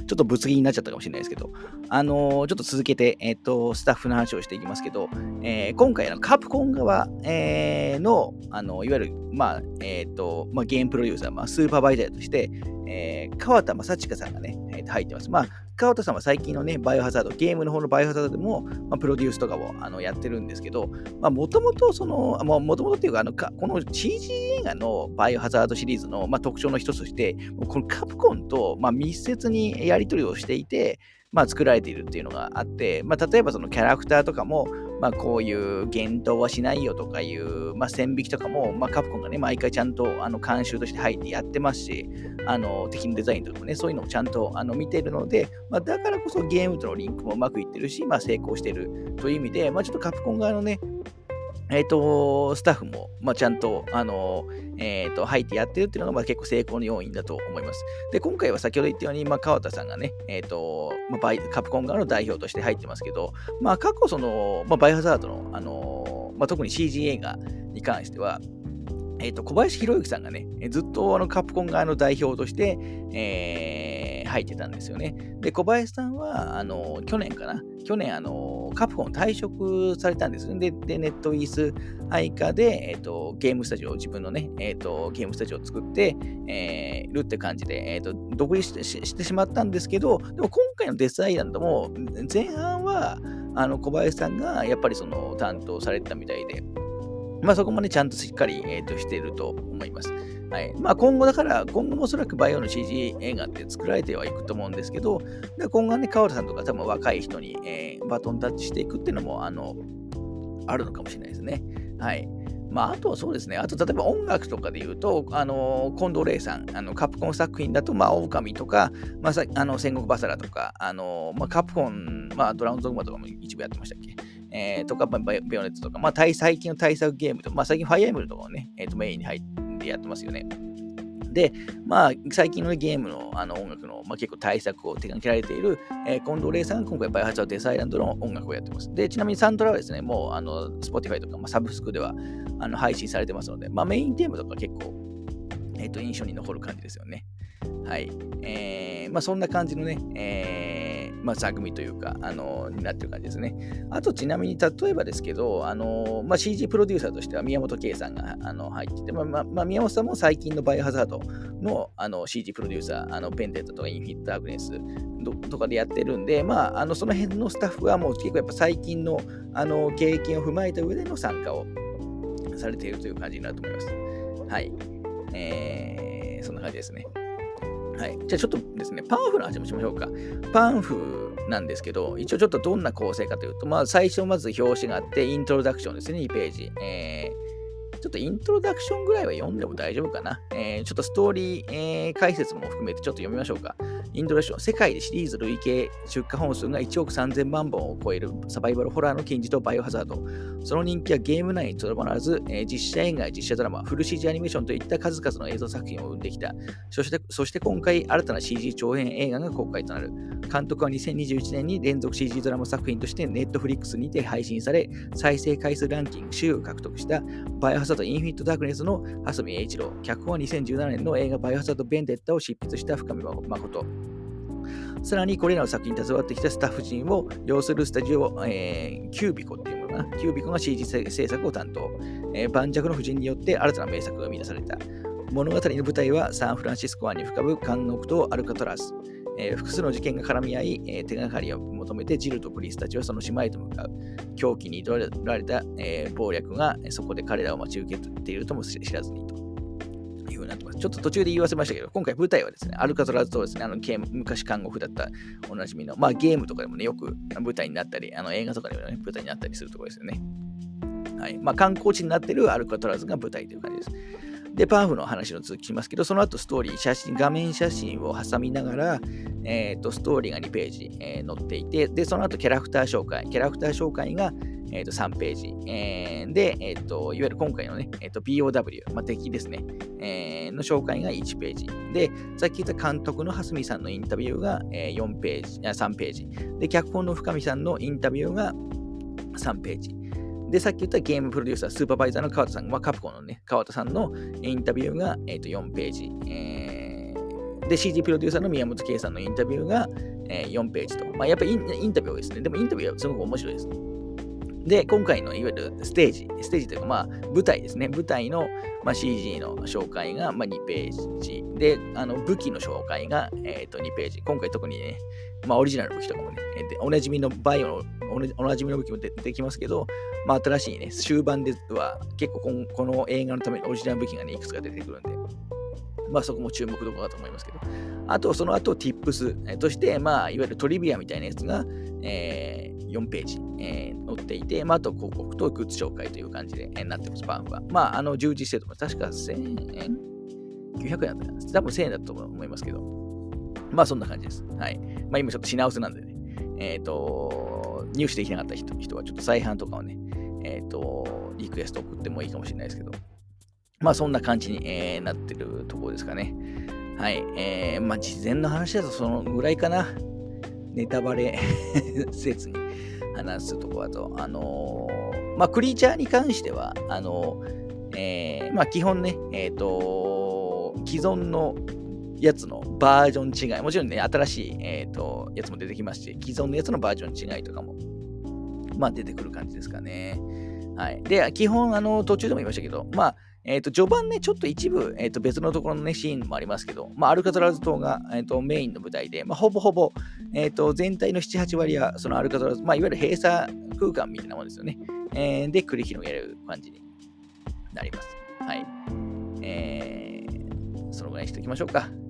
ちょっと物議になっちゃったかもしれないですけど、あのー、ちょっと続けて、えっ、ー、と、スタッフの話をしていきますけど、えー、今回のカプコン側、えー、の、あのいわゆる、まあ、えっ、と、まあ、ゲームプロデューサー、まあ、スーパーバイザーとして、えー、川田正親さんがね、えー、入ってます。まあ、川田さんは最近のね、バイオハザード、ゲームの方のバイオハザードでも、まあ、プロデュースとかをあのやってるんですけど、もともとその、もともとっていうか、あのかこの CG 映画のバイオハザードシリーズの、まあ、特徴の一つとして、このカプコンと、まあ、密接にやり取りをしていて、まあ、作られているっていうのがあって、まあ、例えばそのキャラクターとかも、まあ、こういう言動はしないよとかいう、まあ、線引きとかも、まあ、カプコンがね、毎回ちゃんとあの監修として入ってやってますし、あの敵のデザインとかもね、そういうのもちゃんとあの見てるので、まあ、だからこそゲームとのリンクもうまくいってるし、まあ、成功してるという意味で、まあ、ちょっとカプコン側のね、えっ、ー、と、スタッフも、まあ、ちゃんと、あの、えっ、ー、と、入ってやってるっていうのが、まあ、結構成功の要因だと思います。で、今回は先ほど言ったように、まあ、川田さんがね、えっ、ー、と、まあ、バイカプコン側の代表として入ってますけど、まあ、過去、その、まあ、バイオハザードの、あの、まあ、特に CG 映画に関しては、えっ、と、小林博之さんがね、ずっとあのカプコン側の代表として、えー、入ってたんですよね。で、小林さんは、あの、去年かな、去年、あの、カプコン退職されたんですで、でネットイース配下で、えっ、と、ゲームスタジオ、自分のね、えっ、と、ゲームスタジオを作って、えー、るって感じで、えっ、と、独立してしてしまったんですけど、でも今回のデスアイランドも、前半は、あの、小林さんがやっぱりその担当されてたみたいで、まあ、そこもね、ちゃんとしっかり、えーと、していると思います。はいまあ、今後だから、今後もおそらくバイオの CG 映画って作られてはいくと思うんですけど、で今後はね、川田さんとか多分若い人に、えー、バトンタッチしていくっていうのも、あの、あるのかもしれないですね。はい。まあ、あとはそうですね。あと、例えば音楽とかで言うと、あの、近藤玲さん、あのカプコン作品だと、まあ、狼とか、まあ、あの戦国バサラとか、あの、まあ、カプコン、まあ、ドラゴンドグマとかも一部やってましたっけ？えー、とか、バイオネットとか、まあ、最近の対策ゲームとか、まあ、最近ファイアエムルとかをね、えー、とメインに入ってやってますよね。で、まあ、最近の、ゲームのあの音楽の、まあ、結構対策を手掛けられている、えー、近藤玲さんが今回、バイオハザードデスアイランドの音楽をやってます。で、ちなみにサントラはですね、もう、あの、Spotify とか、まあ、サブスクではあの配信されてますので、まあ、メインテーマとか結構、えっ、ー、と、印象に残る感じですよね。はい。えー、まあ、そんな感じのね、えーまあ、座組というか、あのになってる感じですね。あと、ちなみに、例えばですけど、あのまあ、CG プロデューサーとしては宮本圭さんがあの入ってて、まあまあ、宮本さんも最近のバイオハザードのあの CG プロデューサー、あのペンデントとかインフィット・アグネスとかでやってるんで、まあ、あのその辺のスタッフはもう結構やっぱ最近のあの経験を踏まえた上での参加をされているという感じになると思います。はい。えー、そんな感じですね。はい。じゃあちょっとですね、パンフの話もしましょうか。パンフなんですけど、一応ちょっとどんな構成かというと、まあ最初まず表紙があって、イントロダクションですね、2ページ。えー、ちょっとイントロダクションぐらいは読んでも大丈夫かな。えー、ちょっとストーリー、えー、解説も含めてちょっと読みましょうか。インドネシア、世界でシリーズ累計出荷本数が1億3000万本を超えるサバイバルホラーの金字とバイオハザード。その人気はゲーム内にとどまらず、えー、実写映画実写ドラマ、フル CG アニメーションといった数々の映像作品を生んできた。そしてそして今回、新たな CG 長編映画が公開となる。監督は2021年に連続 CG ドラマ作品としてネットフリックスにて配信され、再生回数ランキング首位を獲得したバイオハザード・インフィニット・ダークネスの羽住英一郎。脚本は2017年の映画バイオハザード・ベンデッタを執筆した深見誠。さらにこれらの作品に携わってきたスタッフ陣を擁するスタジオ、えー、キュービコっていうものかな。キュービコが CG 制作を担当。えー、盤石の夫人によって新たな名作が生み出された。物語の舞台はサンフランシスコ湾に浮かぶ監獄とアルカトラス。えー、複数の事件が絡み合い、えー、手がかりを求めてジルとクリスたちはその島へと向かう。狂気に挑られた、えー、謀略がそこで彼らを待ち受けているとも知らずにと。いう風になってます。ちょっと途中で言わせましたけど、今回舞台はですね、アルカトラズとですね、あの昔看護婦だったおなじみの、まあゲームとかでもね、よく舞台になったり、あの映画とかでもね、舞台になったりするところですよね。はい。まあ観光地になってるアルカトラズが舞台という感じです。で、パンフの話の続きしますけど、その後ストーリー、写真、画面写真を挟みながら、えっ、ー、と、ストーリーが2ページ、えー、載っていて、で、その後キャラクター紹介、キャラクター紹介が、えー、と3ページ、えー、で、えーと、いわゆる今回のね、えーと、BOW、まあ、敵ですね、えー、の紹介が1ページ。で、さっき言った監督の蓮見さんのインタビューが、えー、4ページ、3ページ。で、脚本の深見さんのインタビューが3ページ。で、さっき言ったゲームプロデューサー、スーパーバイザーの川田さんは、カプコンのね、川田さんのインタビューが、えー、と4ページ。えー、で、CG プロデューサーの宮本圭さんのインタビューが、えー、4ページと。まあ、やっぱりインタビュー多いですね。でもインタビューはすごく面白いです。で、今回のいわゆるステージ、ステージというか、まあ、舞台ですね。舞台の、まあ、CG の紹介が、まあ、2ページ。で、あの武器の紹介が、えー、と2ページ。今回特にね、まあ、オリジナルの武器とかもね、でおなじみのバイオのおなじみの武器も出てきますけど、まあ、新しいね、終盤では結構ここの映画のためにオリジナル武器がね、いくつか出てくるんで、まあ、そこも注目どころだと思いますけど、あと、その後、Tips として、まあ、いわゆるトリビアみたいなやつが、えー、4ページ、えー、載っていて、まあ、あと広告とグッズ紹介という感じで、えー、なってます、パンフは。まあ、あの、充実してると思います。確か1000円 ?900 円だったかな多分1000円だと思いますけど。まあ、そんな感じです。はい。まあ、今ちょっと品薄なんでね。えっ、ー、と、入手できなかった人は、ちょっと再販とかをね、えっ、ー、と、リクエスト送ってもいいかもしれないですけど。まあ、そんな感じに、えー、なってるところですかね。はい。えー、まあ、事前の話だとそのぐらいかな。ネタバレ せずに話すところだと、あのー、まあ、クリーチャーに関しては、あのー、えー、まあ、基本ね、えっ、と、既存のやつのバージョン違い、もちろんね、新しい、えーと、やつも出てきますし、既存のやつのバージョン違いとかも、まあ、出てくる感じですかね。はい。で、基本、あの、途中でも言いましたけど、まあ、えっ、ー、と、序盤ね、ちょっと一部、えっ、ー、と、別のところのね、シーンもありますけど、まあ、アルカトラズ島が、えっ、ー、と、メインの舞台で、まあ、ほぼほぼ、えっ、と、全体の7、8割は、そのアルカトラズ、まあ、いわゆる閉鎖空間みたいなものですよね。えー、で、繰り広げる感じになります。はい。えー、そのぐらいにしておきましょうか。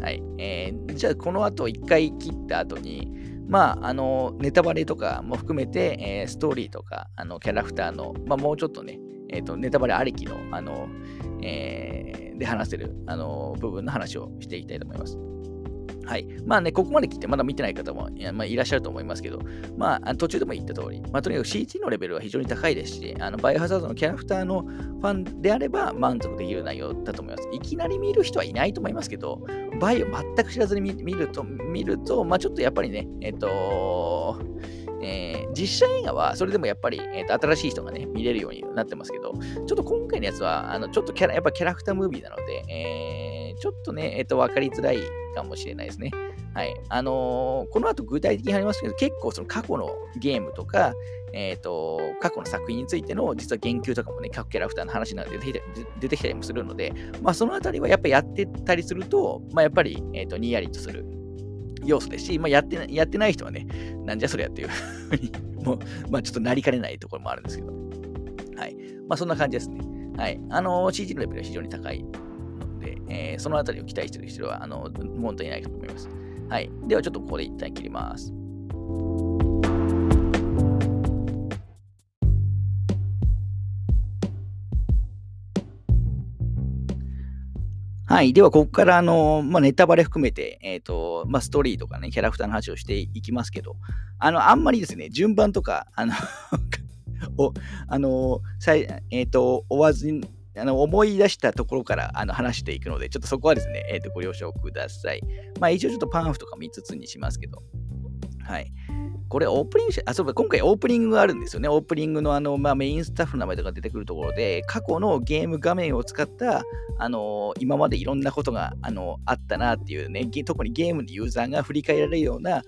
はい。えー、じゃあ、この後、一回切った後に、まあ、あの、ネタバレとかも含めて、えー、ストーリーとか、あの、キャラクターの、まあ、もうちょっとね、えっ、ー、と、ネタバレありきの、あの、えー、で話せる、あの、部分の話をしていきたいと思います。はい。まあね、ここまで来てまだ見てない方もい、まあ、いらっしゃると思いますけど、まあ、途中でも言った通り、まあ、とにかく CG のレベルは非常に高いですし、あのバイオハザードのキャラクターのファンであれば満足できる内容だと思います。いきなり見る人はいないと思いますけど、バイオ全く知らずに見ると、見ると、まあ、ちょっとやっぱりね、えっと、えー、実写映画はそれでもやっぱり、えーと、新しい人がね、見れるようになってますけど、ちょっと今回のやつは、あのちょっとキャラ、やっぱキャラクタームービーなので、えー、ちょっとね、えっ、と、わかりづらいかもしれないですね。はい。あのー、この後具体的に話りますけど、結構その過去のゲームとか、えっ、ー、と、過去の作品についての実は言及とかもね、各キャラクターの話なんで出て出てきたりもするので、まあそのあたりはやっぱりやってたりすると、まあやっぱり、えっ、ー、と、にやりとする要素ですし、まあやってやってない人はね、なんじゃそりゃっていうふうに、もう、まあちょっとなりかねないところもあるんですけど、はい。まあそんな感じですね。はい。あの、CG のレベルは非常に高いで、えー、そのあたりを期待している人は、あの、問題ないかと思います。はい。ではちょっとここで一旦切ります。はい。では、ここから、あの、まあ、ネタバレ含めて、えっ、ー、と、まあ、ストーリーとかね、キャラクターの話をしていきますけど、あの、あんまりですね、順番とか、あの お、あの、さいえっ、ー、と、追わずに、あの思い出したところからあの話していくので、ちょっとそこはですね、えー、とご了承ください。まあ一応ちょっとパンフとか見つつにしますけど。はい。これオープニング、あ、そうか、今回オープニングがあるんですよね。オープニングのあの、まあ、メインスタッフの名前とか出てくるところで、過去のゲーム画面を使った、あのー、今までいろんなことが、あのー、あったなっていうね、特にゲームのユーザーが振り返られるような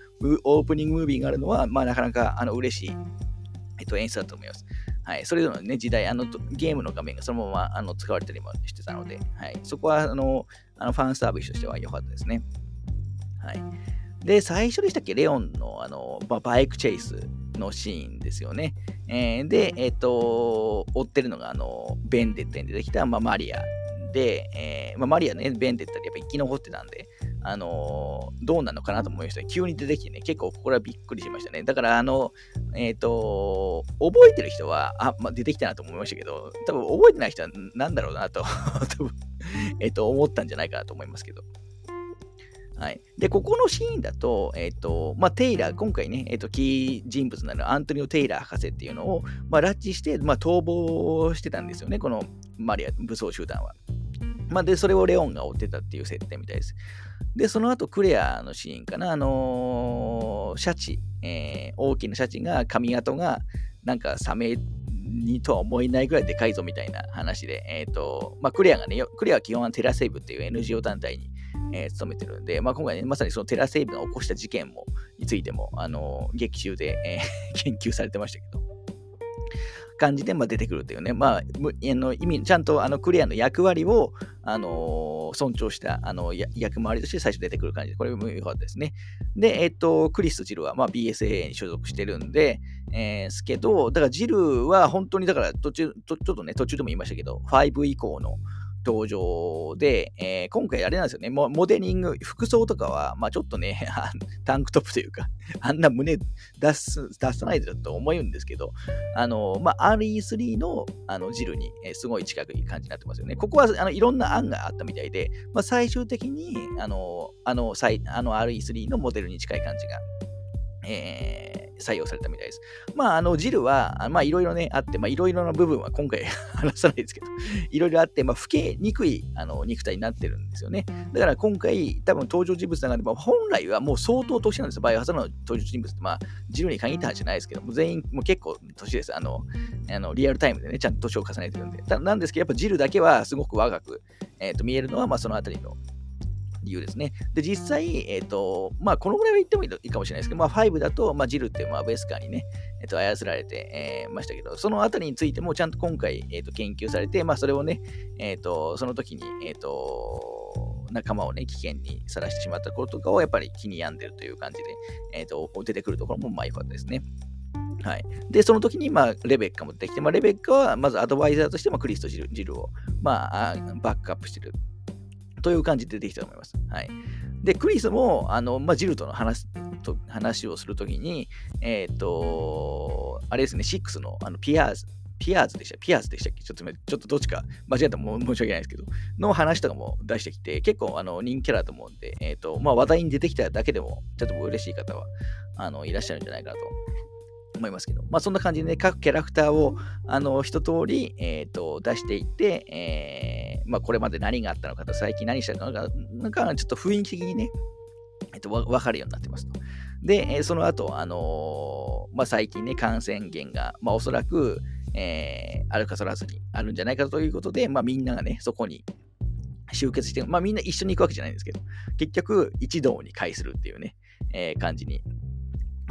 オープニングムービーがあるのは、まあ、なかなかあの嬉しい、えっと、演出だと思います。はい、それぞれの、ね、時代、あのゲームの画面がそのままあの使われたりもしてたので、はい、そこはあのあのファンサービスとしては良かったですね。はい。で、最初でしたっけ、レオンのあのバイクチェイスのシーンですよね。えー、で、えっ、ー、と、追ってるのが、あの、ベンデッタに出てきた、まあ、マリアで、えー、まあ、マリアね、ベンデッタでやっぱ生き残ってたんで、あのー、どうなのかなと思いました。急に出てきてね、結構これはびっくりしましたね。だから、あの、えっ、ー、と、覚えてる人は、あ、まあ、出てきたなと思いましたけど、多分覚えてない人は何だろうなと、多分、えっ、と、思ったんじゃないかなと思いますけど。はい。で、ここのシーンだと、えっ、ー、と、まあ、テイラー、今回ね、えっ、ー、と、キー人物になるアントニオ・テイラー博士っていうのを、まあ、拉致して、まあ、逃亡してたんですよね、このマリア武装集団は。まあ、で、それをレオンが追ってたっていう設定みたいです。で、その後、クレアのシーンかな、あのー、シャチ、えー、大きなシャチが、髪型が、なんかサメにとは思えないぐらいでかいぞみたいな話で、えっ、ー、と、まあ、クレアがね、クレアは基本はテラセーブっていう NGO 団体にえー、勤めてるんで、まあ、今回ね、まさにそのテラセーブが起こした事件もについても、あのー、劇中で、えー、研究されてましたけど、感じで、まあ、出てくるというね、まあ、あの意味、ちゃんとあのクリアの役割を、あのー、尊重したあの役回りとして最初出てくる感じで、これも良かったですね。で、えっ、と、クリスとジルは、まあ、BSAA に所属してるんで、えー、すけど、だからジルは本当に、だから途中、ちょっとね、途中でも言いましたけど、5以降の、登場で、えー、今回あれなんですよね、モデリング、服装とかは、まあちょっとね、タンクトップというか、あんな胸出す出さないでと思うんですけど、あの、まあ RE3 のあのジルに、えー、すごい近くい感じになってますよね。ここはあのいろんな案があったみたいで、まあ、最終的にあのあのあの RE3 のモデルに近い感じが、えー採用されたみたいです。まあ、あの、ジルは、まあ、いろいろね、あって、まあ、いろいろな部分は今回 話さないですけど、いろいろあって、まあ、老けにくいあの肉体になってるんですよね。だから今回、多分登場人物の中でも、本来はもう相当年なんですよ。バイオハザードの登場人物って、まあ、ジルに限った話じゃないですけど、も全員、もう結構年です。あの、あのリアルタイムでね、ちゃんと年を重ねてるんで。なんですけど、やっぱジルだけはすごく若く、えー、と見えるのは、まあ、そのあたりの理由ですね。で、実際、えっ、ー、と、まあ、このぐらいは言ってもいいかもしれないですけど、まあ、5だと、まあ、ジルって、まあ、ベスカーにね、えっ、ー、と、操られて、えー、ましたけど、そのあたりについてもちゃんと今回、えっ、と、研究されて、まあ、それをね、えっ、と、その時に、えっ、と、仲間をね、危険にさらしてしまったこととかをやっぱり気に病んでるという感じで、えっ、と、出てくるところも、まあ、良かったですね。はい。で、その時に、まあ、レベッカも出てきて、まあ、レベッカは、まずアドバイザーとして、まあ、クリストジルジルを、まあ、バックアップしてるという感じで出てきたと思います。はい。で、クリスも、あの、まあ、ジルとの話と話をするときに、えっ、ー、と、あれですね、6のあのピアーズ、ピアーズでしたピアーズでしたっけ？ちょっと、ちょっとどっちか間違ったら申し訳ないですけど、の話とかも出してきて、結構あの人気キャラだと思うんで、えっ、ー、と、まあ、話題に出てきただけでも、ちょっと嬉しい方は、あの、いらっしゃるんじゃないかなと思いますけど、まあ、そんな感じでね、各キャラクターを、あの、一通り、え、ー、と、出していって、えー、まあ、これまで何があったのかと、最近何したのか、なんか、ちょっと雰囲気的にね、えっ、と、わかるようになってますと。で、その後、あのまあ、最近ね、感染源が、まあ、おそらく、えー、アルカソラスにあるんじゃないかということで、まあ、みんながね、そこに、集結して、まあみんな一緒に行くわけじゃないんですけど、結局一堂に会するっていうね、えー、感じに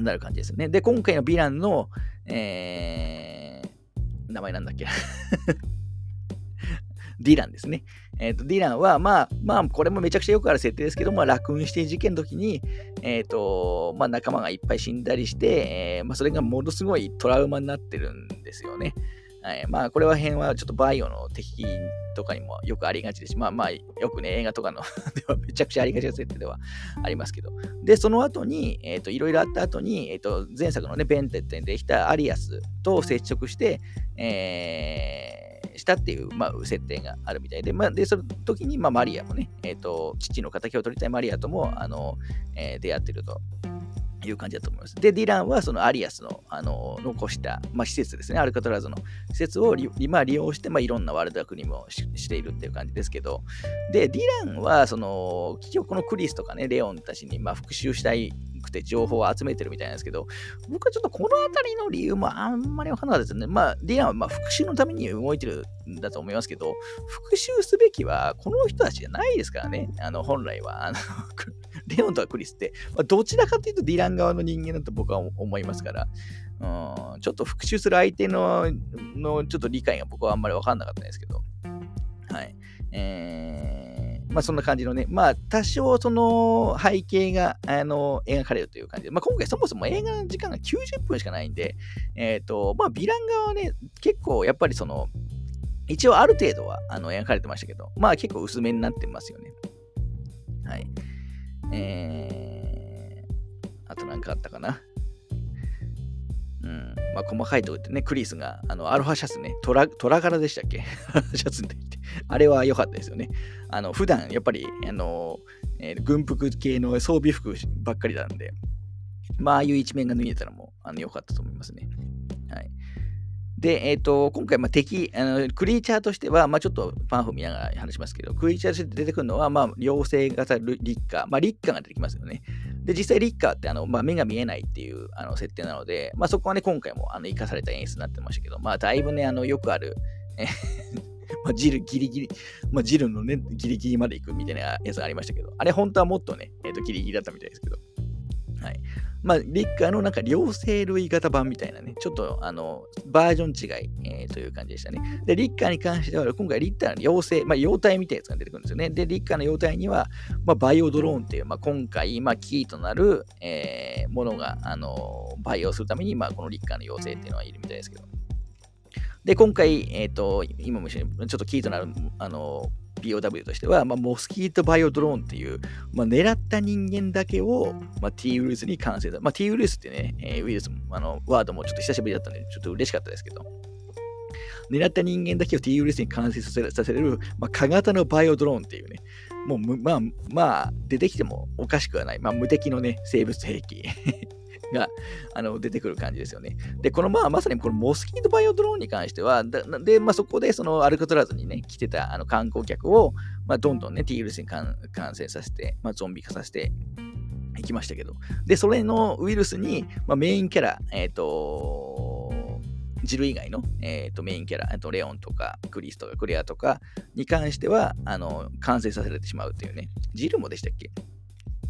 なる感じですよね。で、今回のヴィランの、えー、名前なんだっけ？ディランですね。えっ、ー、と、ディランは、まあ、まあ、これもめちゃくちゃよくある設定ですけど、まあ、落運して事件の時に、えっ、ー、と、まあ、仲間がいっぱい死んだりして、えー、まあ、それがものすごいトラウマになってるんですよね。はい、まあ、これは辺はちょっとバイオの敵とかにもよくありがちですし、まあまあ、よくね、映画とかの ではめちゃくちゃありがちな設定ではありますけど。で、その後に、えっ、ー、と、いろいろあった後に、えっ、ー、と、前作のね、ベンデッタに出てきたアリアスと接触して、えー、したっていう、まあ、設定があるみたいで、まあ、で、その時に、まあ、マリアもね、えっ、ー、と、父の敵を取りたいマリアとも、あの、えー、出会ってると。いう感じだと思います。で、ディランはそのアリアスのあの残した、まあ、施設ですね、アルカトラズの施設を利,、まあ、利用して、まあ、いろんな悪だくみをしているっていう感じですけど、で、ディランはその、結局このクリスとかね、レオンたちにまあ復讐したいくて情報を集めてるみたいなんですけど、僕はちょっとこの辺りの理由もあんまりわかんなかったですね。まあ、ディランはま復讐のために動いてるんだと思いますけど、復讐すべきはこの人たちじゃないですからね、あの本来は。あのレオンとかクリスって、まあ、どちらかというとディラン側の人間だと僕は思いますから、うん、ちょっと復讐する相手ののちょっと理解が僕はあんまり分かんなかったんですけど、はい。えー、まあそんな感じのね、まあ多少その背景があの描かれるという感じで、まあ今回そもそも映画の時間が90分しかないんで、えっ、ー、と、まあヴィラン側はね、結構やっぱりその、一応ある程度はあの描かれてましたけど、まあ結構薄めになってますよね。はい。えー、あと何かあったかな？うん。まあ、細かいところでね、クリスが、あの、アロハシャツね、トラ、トラ柄でしたっけ？シャツにて、あれは良かったですよね。あの、普段、やっぱり、あの、えー、軍服系の装備服ばっかりなんで、まあ、ああいう一面が脱げたらもう、あの、良かったと思いますね。で、えっ、ー、と、今回、まあ、敵、あのクリーチャーとしては、まあ、ちょっとパンフ見ながら話しますけど、クリーチャーとして出てくるのは、まあ、妖精型リッカー、まあ、リッカーが出てきますよね。で、実際リッカーってあの、まあ、目が見えないっていうあの設定なので、まあ、そこはね、今回もあの生かされた演出になってましたけど、まあ、だいぶね、あのよくある、え まあ、ジルギリギリ、まあ、ジルのね、ギリギリまで行くみたいなやつがありましたけど、あれ本当はもっとね、えっ、ー、とギリギリだったみたいですけど、はい。まあ、リッカーのなんか両生類型版みたいなね、ちょっとあの、バージョン違い、えー、という感じでしたね。で、リッカーに関しては、今回リッカーの妖精、まあ、妖体みたいなやつが出てくるんですよね。で、リッカーの妖体には、まあ、バイオドローンっていう、まあ、今回、まあ、キーとなる、えー、ものが、あの、培養するために、まあ、このリッカーの妖精っていうのはいるみたいですけど。で、今回、えっ、ー、と、今も一緒に、ちょっとキーとなる、あの、POW としては、まあ、モスキートバイオドローンっていう、まあ、狙った人間だけを、まあ、T ウイルスに感染だ。まあ、T ウイルスってね、えー、ウイルスあの、ワードもちょっと久しぶりだったんで、ちょっと嬉しかったですけど、狙った人間だけを T ウイルスに感染させさせれる、まあ、小型のバイオドローンっていうね、もう、まあ、まあ、出てきてもおかしくはない、まあ、無敵のね、生物兵器。があの出てくる感じですよね。で、このまあまさにこのモスキートバイオドローンに関しては、で、まあ、そこでそのアルカトラーズにね、来てたあの観光客を、まあ、どんどんね、T ウイルスに感染させて、まあ、ゾンビ化させていきましたけど、で、それのウイルスに、まあ、メインキャラ、えっ、ー、と、ジル以外の、えーと、メインキャラ、とレオンとかクリスとかクレアとかに関してはあの完成させられてしまうというね。ジルもでしたっけ？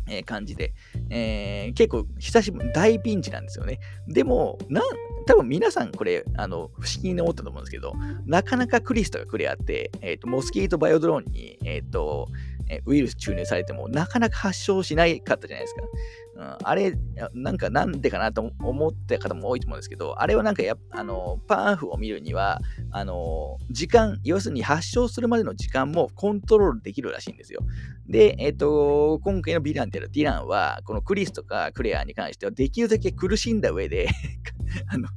え、感じで、えー、結構久しぶり、大ピンチなんですよね。でも、なん、多分皆さんこれ、あの、不思議に思ったと思うんですけど、なかなかクリスとかクレアって、えっ、ー、と、モスキートバイオドローンに、えっ、と、ウイルス注入されても、なかなか発症しなかったじゃないですか。あれ、なんかなんでかなと思った方も多いと思うんですけど、あれはなんかやあのパンフを見るには、あの時間、要するに発症するまでの時間もコントロールできるらしいんですよ。で、えっ、と、今回のヴィランってディランは、このクリスとかクレアに関しては、できるだけ苦しんだ上で あの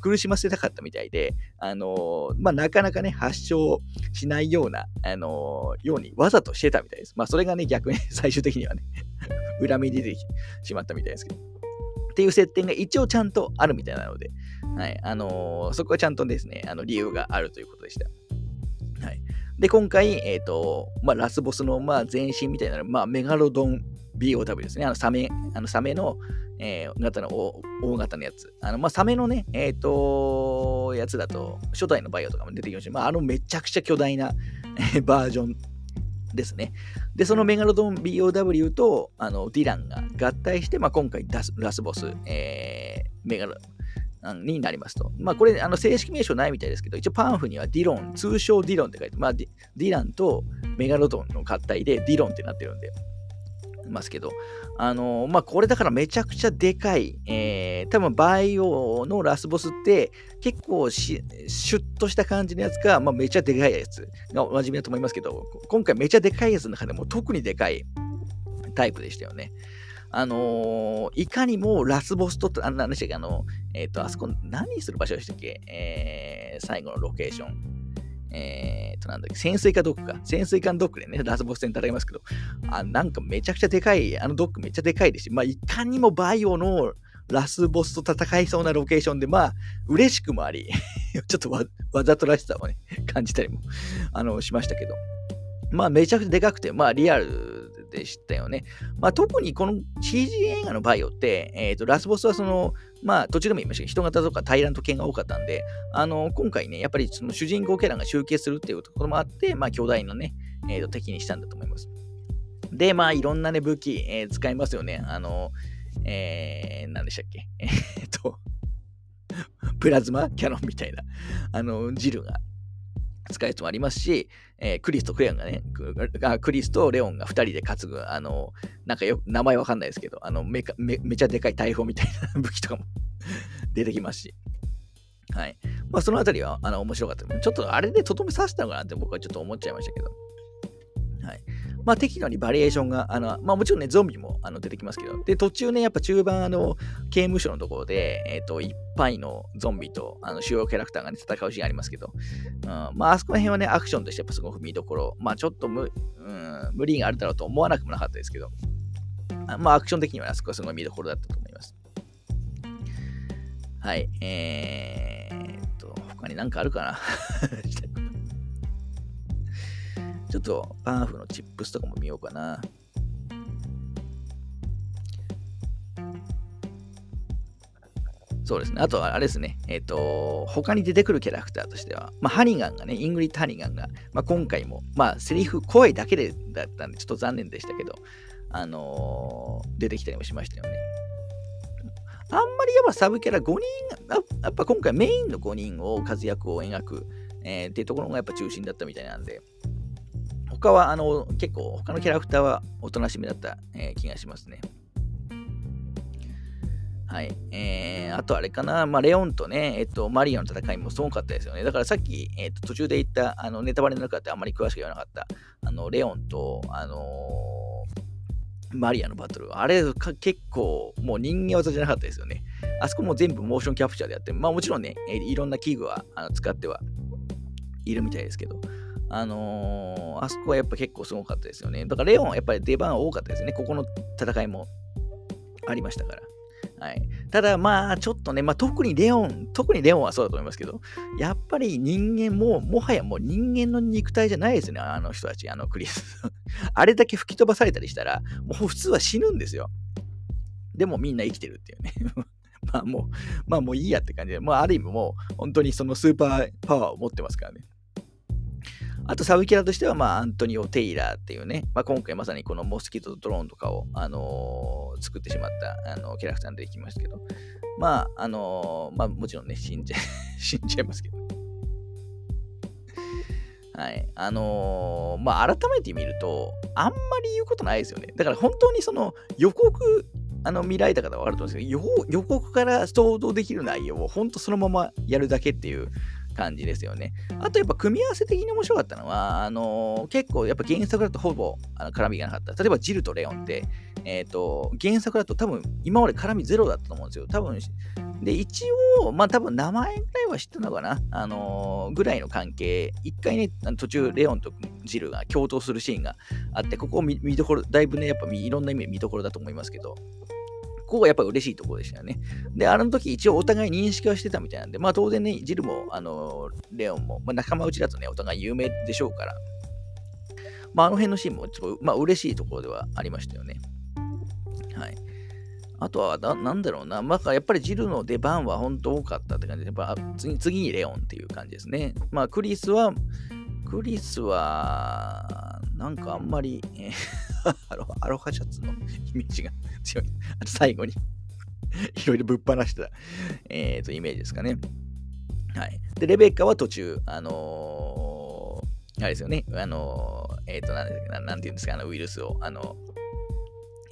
苦しませたかったみたいで、あのまあ、なかなかね、発症しないような、あのようにわざとしてたみたいです。まあ、それがね、逆に最終的にはね恨み出てしまったみたいですけど。っていう設定が一応ちゃんとあるみたいなので、はい、あのー、そこはちゃんとですね、あの理由があるということでした。はい。で、今回、えっ、ー、と、まあ、ラスボスの、まあ、前身みたいな、まあ、メガロドン BOW ですね。あの、サメ、あの、サメの、えー、型の大型のやつ。あの、まあ、サメのね、えっ、ー、と、やつだと、初代のバイオとかも出てきました。まあ、あのめちゃくちゃ巨大なバージョンですね。で、そのメガロドン BOW とあのディランが合体して、まあ、今回ラスボス、えー、メガロになりますと。まあ、これ、あの正式名称ないみたいですけど、一応パンフにはディロン、通称ディロンって書いて、まあディランとメガロドンの合体でディロンってなってるんで、ますけど、あの、まあ、これだからめちゃくちゃでかい、えー、多分バイオのラスボスって結構しシュッとした感じのやつか、まあ、めちゃでかいやつがおなじみだと思いますけど、今回めちゃでかいやつの中でも特にでかいタイプでしたよね。あのー、いかにもラスボスと、あ何でしたっけ、あの、えっ、ー、と、あそこ何する場所でしたっけ、えー、最後のロケーション。えー、と、なんだっけ、潜水艦ドックか。潜水艦ドックでね、ラスボス戦戦いますけど、あ、なんかめちゃくちゃでかい、あのドックめっちゃでかいですし、まあ、いかにもバイオのラスボスと戦いそうなロケーションで、まあ、嬉しくもあり、ちょっとわわざとらしさをね、感じたりも、あの、しましたけど、まあ、めちゃくちゃでかくて、まあ、リアルでしたよね。まあ、特にこの CG 映画のバイオって、えーと、ラスボスはその、まあ、途中でも言いましたけど、人型とかタイラント系が多かったんで、あの今回ね、やっぱりその主人公キャラが集結するっていうところもあって、まあ、巨大なね、えーと、敵にしたんだと思います。で、まあ、いろんなね、武器、えー、使いますよね。あの、えー、何でしたっけ？えっと、プラズマキャノンみたいな、あの、ジルが使うやつもありますし、えー、クリスとクレオンがね、クリスとレオンが2人で担ぐ、あの、なんかよ名前わかんないですけど、あのめめめちゃでかい大砲みたいな武器とかも 出てきますし。はい。まあ、そのあたりは、あの、面白かった。ちょっとあれでとどめさせたのかなって僕はちょっと思っちゃいましたけど。はい。まあ、適度にバリエーションが、あの、まあ、もちろんね、ゾンビもあの出てきますけど、で、途中ね、やっぱ中盤、あの、刑務所のところで、えっ、ー、と、いっぱいのゾンビと、あの、主要キャラクターがね、戦うシーンありますけど、うん、まあ、あそこら辺はね、アクションとしてやっぱすごく見どころ、まあ、ちょっと無、うん、無理があるだろうと思わなくもなかったですけど、まあ、アクション的にはあそこはすごい見どころだったと思います。はい、えー、っと、他に何かあるかな？ちょっとパンフのチップスとかも見ようかな。そうですね。あとはあれですね。えっ、ー、と、他に出てくるキャラクターとしては、まあ、ハニガンがね、イングリッド・ハニガンが、まあ、今回も、まあ、セリフ、声だけでだったんで、ちょっと残念でしたけど、あのー、出てきたりもしましたよね。あんまりやっぱサブキャラ5人、やっぱ今回メインの5人を活躍を描く、えー、っていうところがやっぱ中心だったみたいなんで、他は、あの、結構、他のキャラクターはおとなしめだった、えー、気がしますね。はい。えー、あとあれかな、まあ、レオンとね、えっと、マリオの戦いもすごかったですよね。だからさっき、えっと、途中で言った、あの、ネタバレの中であんまり詳しく言わなかった、あの、レオンと、あのー、マリアのバトル、あれ結構もう人間技じゃなかったですよね。あそこも全部モーションキャプチャーでやって、まあもちろんね、いろんな器具はあの使ってはいるみたいですけど、あのー、あそこはやっぱ結構すごかったですよね。だからレオンはやっぱり出番多かったですね。ここの戦いもありましたから。はい、ただまあちょっとね、まあ、特にレオン、特にレオンはそうだと思いますけど、やっぱり人間も、もはやもう人間の肉体じゃないですね、あの人たち、あのクリス。あれだけ吹き飛ばされたりしたら、もう普通は死ぬんですよ。でもみんな生きてるっていうね。まあもう、まあもういいやって感じで、まあある意味もう本当にそのスーパーパワーを持ってますからね。あとサブキャラとしては、まあ、アントニオ・テイラーっていうね、まあ、今回まさにこのモスキートとドローンとかを、あのー、作ってしまったあのキャラクターできましたけど、まあ、あのー、まあ、もちろんね、死んじゃ、死んじゃいますけど。はい。あの、まあ、改めて見ると、あんまり言うことないですよね。だから本当にその予告、あの見られた方はあると思うんですけど、予告から想像できる内容を本当そのままやるだけっていう感じですよね。あとやっぱ組み合わせ的に面白かったのは、あのー、結構やっぱ原作だとほぼあの絡みがなかった。例えばジルとレオンって、えっ、ー、と、原作だと多分今まで絡みゼロだったと思うんですよ。多分、で、一応、まあ多分名前ぐらいは知ったのかな。あのー、ぐらいの関係。一回ね、途中レオンとジルが共闘するシーンがあって、ここ見見どころ、だいぶね、やっぱいろんな意味で見どころだと思いますけど、ここがやっぱり嬉しいところでしたよね。で、あの時一応お互い認識はしてたみたいなんで、まあ当然ね、ジルも、あの、レオンも、まあ、仲間内だとね、お互い有名でしょうから、まああの辺のシーンもちょっと、まあ嬉しいところではありましたよね。はい。あとはな、なんだろうな。まあ、やっぱりジルの出番は本当多かったって感じで、やっぱ次次にレオンっていう感じですね。まあ、クリスは、クリスは、なんかあんまり、えー アロアロハシャツのイメージが強い。あと最後に いろいろぶっ放してた、えーと、イメージですかね。はい。で、レベッカは途中、あのー、あれですよね、あのー、えっ、と、なんななんていうんですか、あのウイルスを、あの、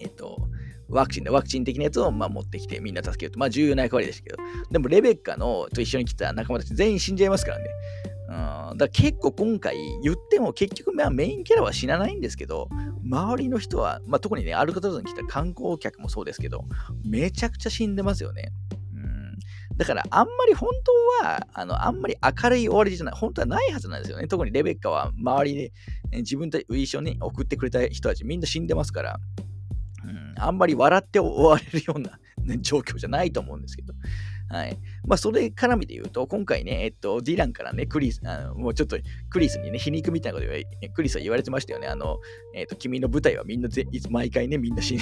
えっ、と、ワクチンでワクチン的なやつをまあ持ってきてみんな助けると。まあ重要な役割でしたけど。でもレベッカのと一緒に来た仲間たち全員死んじゃいますからね。うん、だから結構今回言っても結局まあメインキャラは死なないんですけど、周りの人は、まあ、特にね、アルカトラズに来た観光客もそうですけど、めちゃくちゃ死んでますよね。だからあんまり本当は、あの、あんまり明るい終わりじゃない、本当はないはずなんですよね。特にレベッカは周りで、自分と一緒に送ってくれた人たちみんな死んでますから、うん、あんまり笑って終われるような、ね、状況じゃないと思うんですけど。はい。まあ、それ絡みで言うと、今回ね、えっと、ディランからね、クリス、あのもうちょっとクリスにね、皮肉みたいなこと言わクリスは言われてましたよね。あの、えっと、君の舞台はみんなぜ、毎回ね、みんな死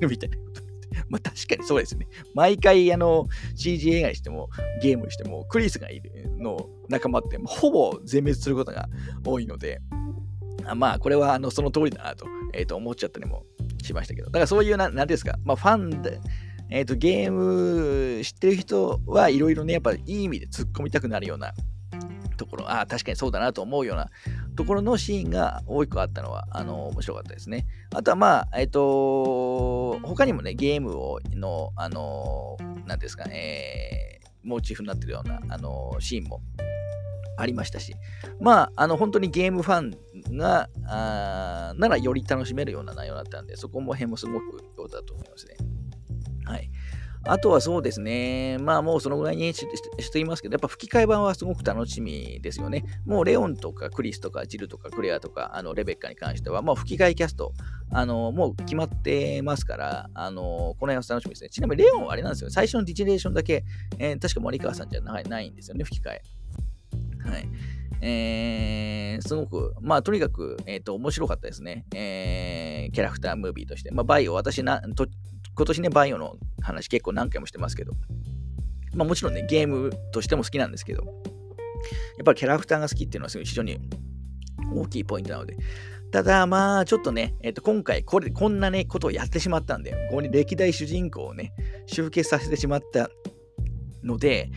ぬ みたいなこと。まあ確かにそうですね。毎回あの CG 映画にしてもゲームにしてもクリスがいるの仲間ってほぼ全滅することが多いので、あまあこれはあのその通りだなと,、えー、と思っちゃったりもしましたけど、だからそういうな、なんですか、まあファンで、えっ、ー、と、ゲーム知ってる人はいろいろね、やっぱいい意味で突っ込みたくなるようなところ、ああ、確かにそうだなと思うようなところのシーンが多くあったのは、あの、面白かったですね。あとは、まあ、えっ、ー、と、他にもね、ゲームをの、あの、なんですかねえ、モチーフになってるような、あの、シーンもありましたし、まあ、あの、本当にゲームファンが、あならより楽しめるような内容だったんで、そこも辺もすごく良かったと思いますね。はい。あとはそうですね。まあもうそのぐらいにしていますけど、やっぱ吹き替え版はすごく楽しみですよね。もうレオンとかクリスとかジルとかクレアとかあのレベッカに関しては、もう吹き替えキャスト、あのもう決まってますから、あのこの辺は楽しみですね。ちなみにレオンはあれなんですよ。最初のディジレーションだけ、えー、確か森川さんじゃないないんですよね、吹き替え。はい。えー、すごく、まあ、とにかく、えっ、ー、と、面白かったですね。えー、キャラクタームービーとして。まあ、バイオ、私な、と今年ね、バイオの話結構何回もしてますけど、まあもちろんね、ゲームとしても好きなんですけど、やっぱりキャラクターが好きっていうのはすごい非常に大きいポイントなので、ただまあちょっとね、えっ、と今回これ、こんなね、ことをやってしまったんで、ここに歴代主人公をね、集結させてしまったので、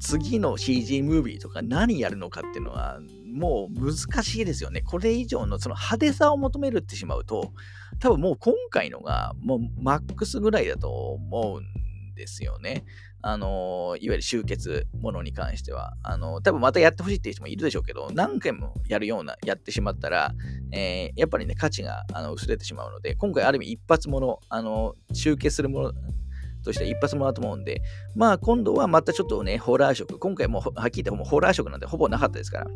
次の CG ムービーとか何やるのかっていうのは、もう難しいですよね。これ以上のその派手さを求めるってしまうと、多分もう今回のがもうマックスぐらいだと思うんですよね。あのいわゆる集結ものに関しては。あの多分またやってほしいっていう人もいるでしょうけど、何回もやるような、やってしまったら、えー、やっぱりね、価値があの薄れてしまうので、今回ある意味一発もの、あの集結するもの、としては一発もらうと思うんで、まあ今度はまたちょっとね、ホラー色、今回もはっきり言ってホラー色なんてほぼなかったですから、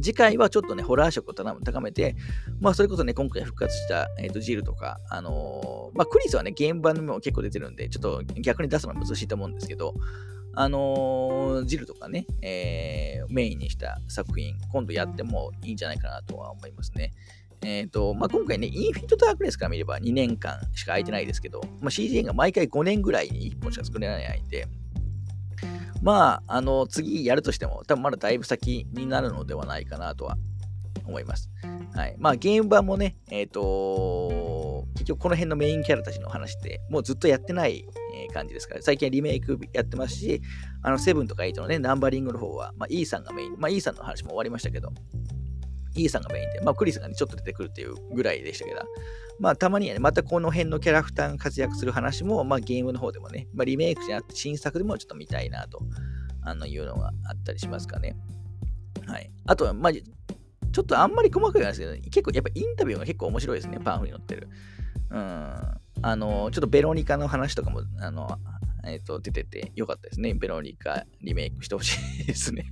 次回はちょっとね、ホラー色を高めて、まあ、それこそね、今回復活した、えーと、ジルとか、あのー、まあ、クリスはね、現場にも結構出てるんで、ちょっと逆に出すのは難しいと思うんですけど、あのー、ジルとかね、えー、メインにした作品、今度やってもいいんじゃないかなとは思いますね。え、ー、と、まあ、今回ね、インフィニット・ダークネスから見れば2年間しか空いてないですけど、まあ、CGN が毎回5年ぐらいに1本しか作れないんで、まあ、あの、次やるとしても、多分まだだいぶ先になるのではないかなとは思います。はい。まあ、ゲーム版もね、えっ、ー、と、結局この辺のメインキャラたちの話って、もうずっとやってない、え感じですから、最近リメイクやってますし、あの、セブンとかエイトのね、ナンバリングの方は、まあ、E さんがメイン、まあ、E さんの話も終わりましたけど、E さんがメインで、まあ、クリスがね、ちょっと出てくるっていうぐらいでしたけど、まあ、たまにはね、またこの辺のキャラクターが活躍する話も、まあ、ゲームの方でもね、まあ、リメイクじゃなくて新作でもちょっと見たいなとあのいうのがあったりしますかね。はい。あとは、まあ、ちょっとあんまり細かくないですけど、結構やっぱインタビューが結構面白いですね、パンフに載ってる。うん。あの、ちょっとベロニカの話とかも、あの、えっ、ー、と、出ててよかったですね。ベロニカリメイクしてほしいですね。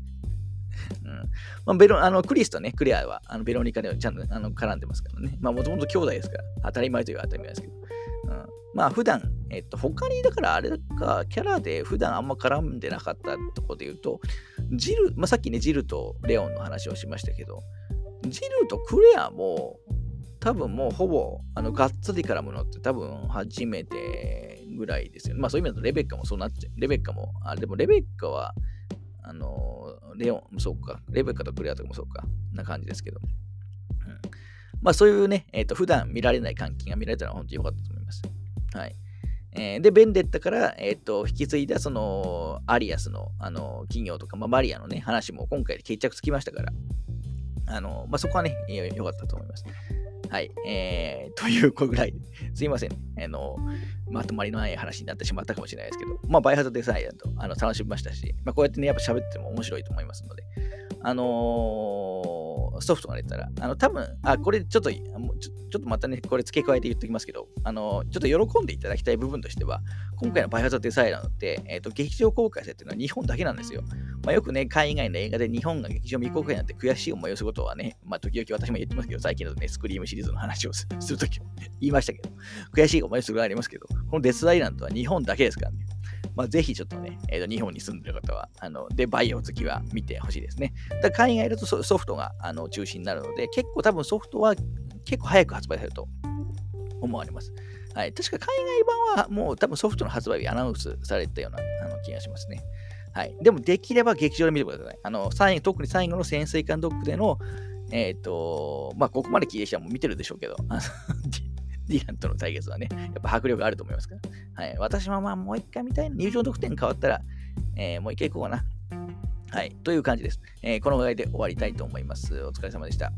うんまあ、ベロあのクリスとね、クレアはあのベロニカでちゃんとあの絡んでますからね。まあ、もともと兄弟ですから、当たり前という当たり前ですけど。うん、まあ、普段、えっと、他にだからあれか、キャラで普段あんま絡んでなかったところで言うと、ジル、まあ、さっきね、ジルとレオンの話をしましたけど、ジルとクレアも、多分もうほぼ、あの、がっつり絡むのって多分初めてぐらいですよね。まあそういう意味だとレベッカもそうなっちゃう。レベッカも、あ、でもレベッカは、あの、レオンもそうか、レベッカとクレアとかもそうか、な感じですけど。うん、まあそういうね、えっ、ー、と、普段見られない換金が見られたのは本当に良かったと思います。はい。えー、で、ベンデッタから、えっ、ー、と、引き継いだ、その、アリアスの、あの、企業とか、まあ、マリアのね、話も今回決着つきましたから、あの、まあ、そこはね、良かったと思います。はい。えー、という子ぐらい、すいません、あの、まとまりのない話になってしまったかもしれないですけど、まあ、バイハザードデザインとあの楽しみましたし、まあ、こうやってね、やっぱ喋っても面白いと思いますので、あのー、ソフトが出たら、あの、多分、あ、これちょっと、ちょちょっとまたね、これ付け加えて言っておきますけど、あのー、ちょっと喜んでいただきたい部分としては、今回のバイオハザードデザイナーって、えっ、ー、と、劇場公開されてるのは日本だけなんですよ。まあ、よくね、海外の映画で日本が劇場未公開になって悔しい思いをすることはね、まあ、時々私も言ってますけど、最近のね、スクリームシリーズの話をするときも言いましたけど、悔しい思いをすることありますけど、このデスアイランドは日本だけですからね。まあ、ぜひちょっとね、えー、と日本に住んでる方は、あので、バイオ好きは見てほしいですね。だ海外だとソフトがあの中心になるので、結構多分ソフトは結構早く発売されると思われます。はい、確か海外版はもう多分ソフトの発売日アナウンスされたようなあの気がしますね。はい。でもできれば劇場で見てください。あの、最後、特に最後の潜水艦ドックでの、えっ、ー、と、まあ、ここまで聞いてる人はもう見てるでしょうけど、ディランとの対決はね、やっぱ迫力あると思いますから。はい。私はまあもう一回見たい入場得点変わったら、えー、もう一回行こうかな。はい。という感じです。えー、このぐらいで終わりたいと思います。お疲れ様でした。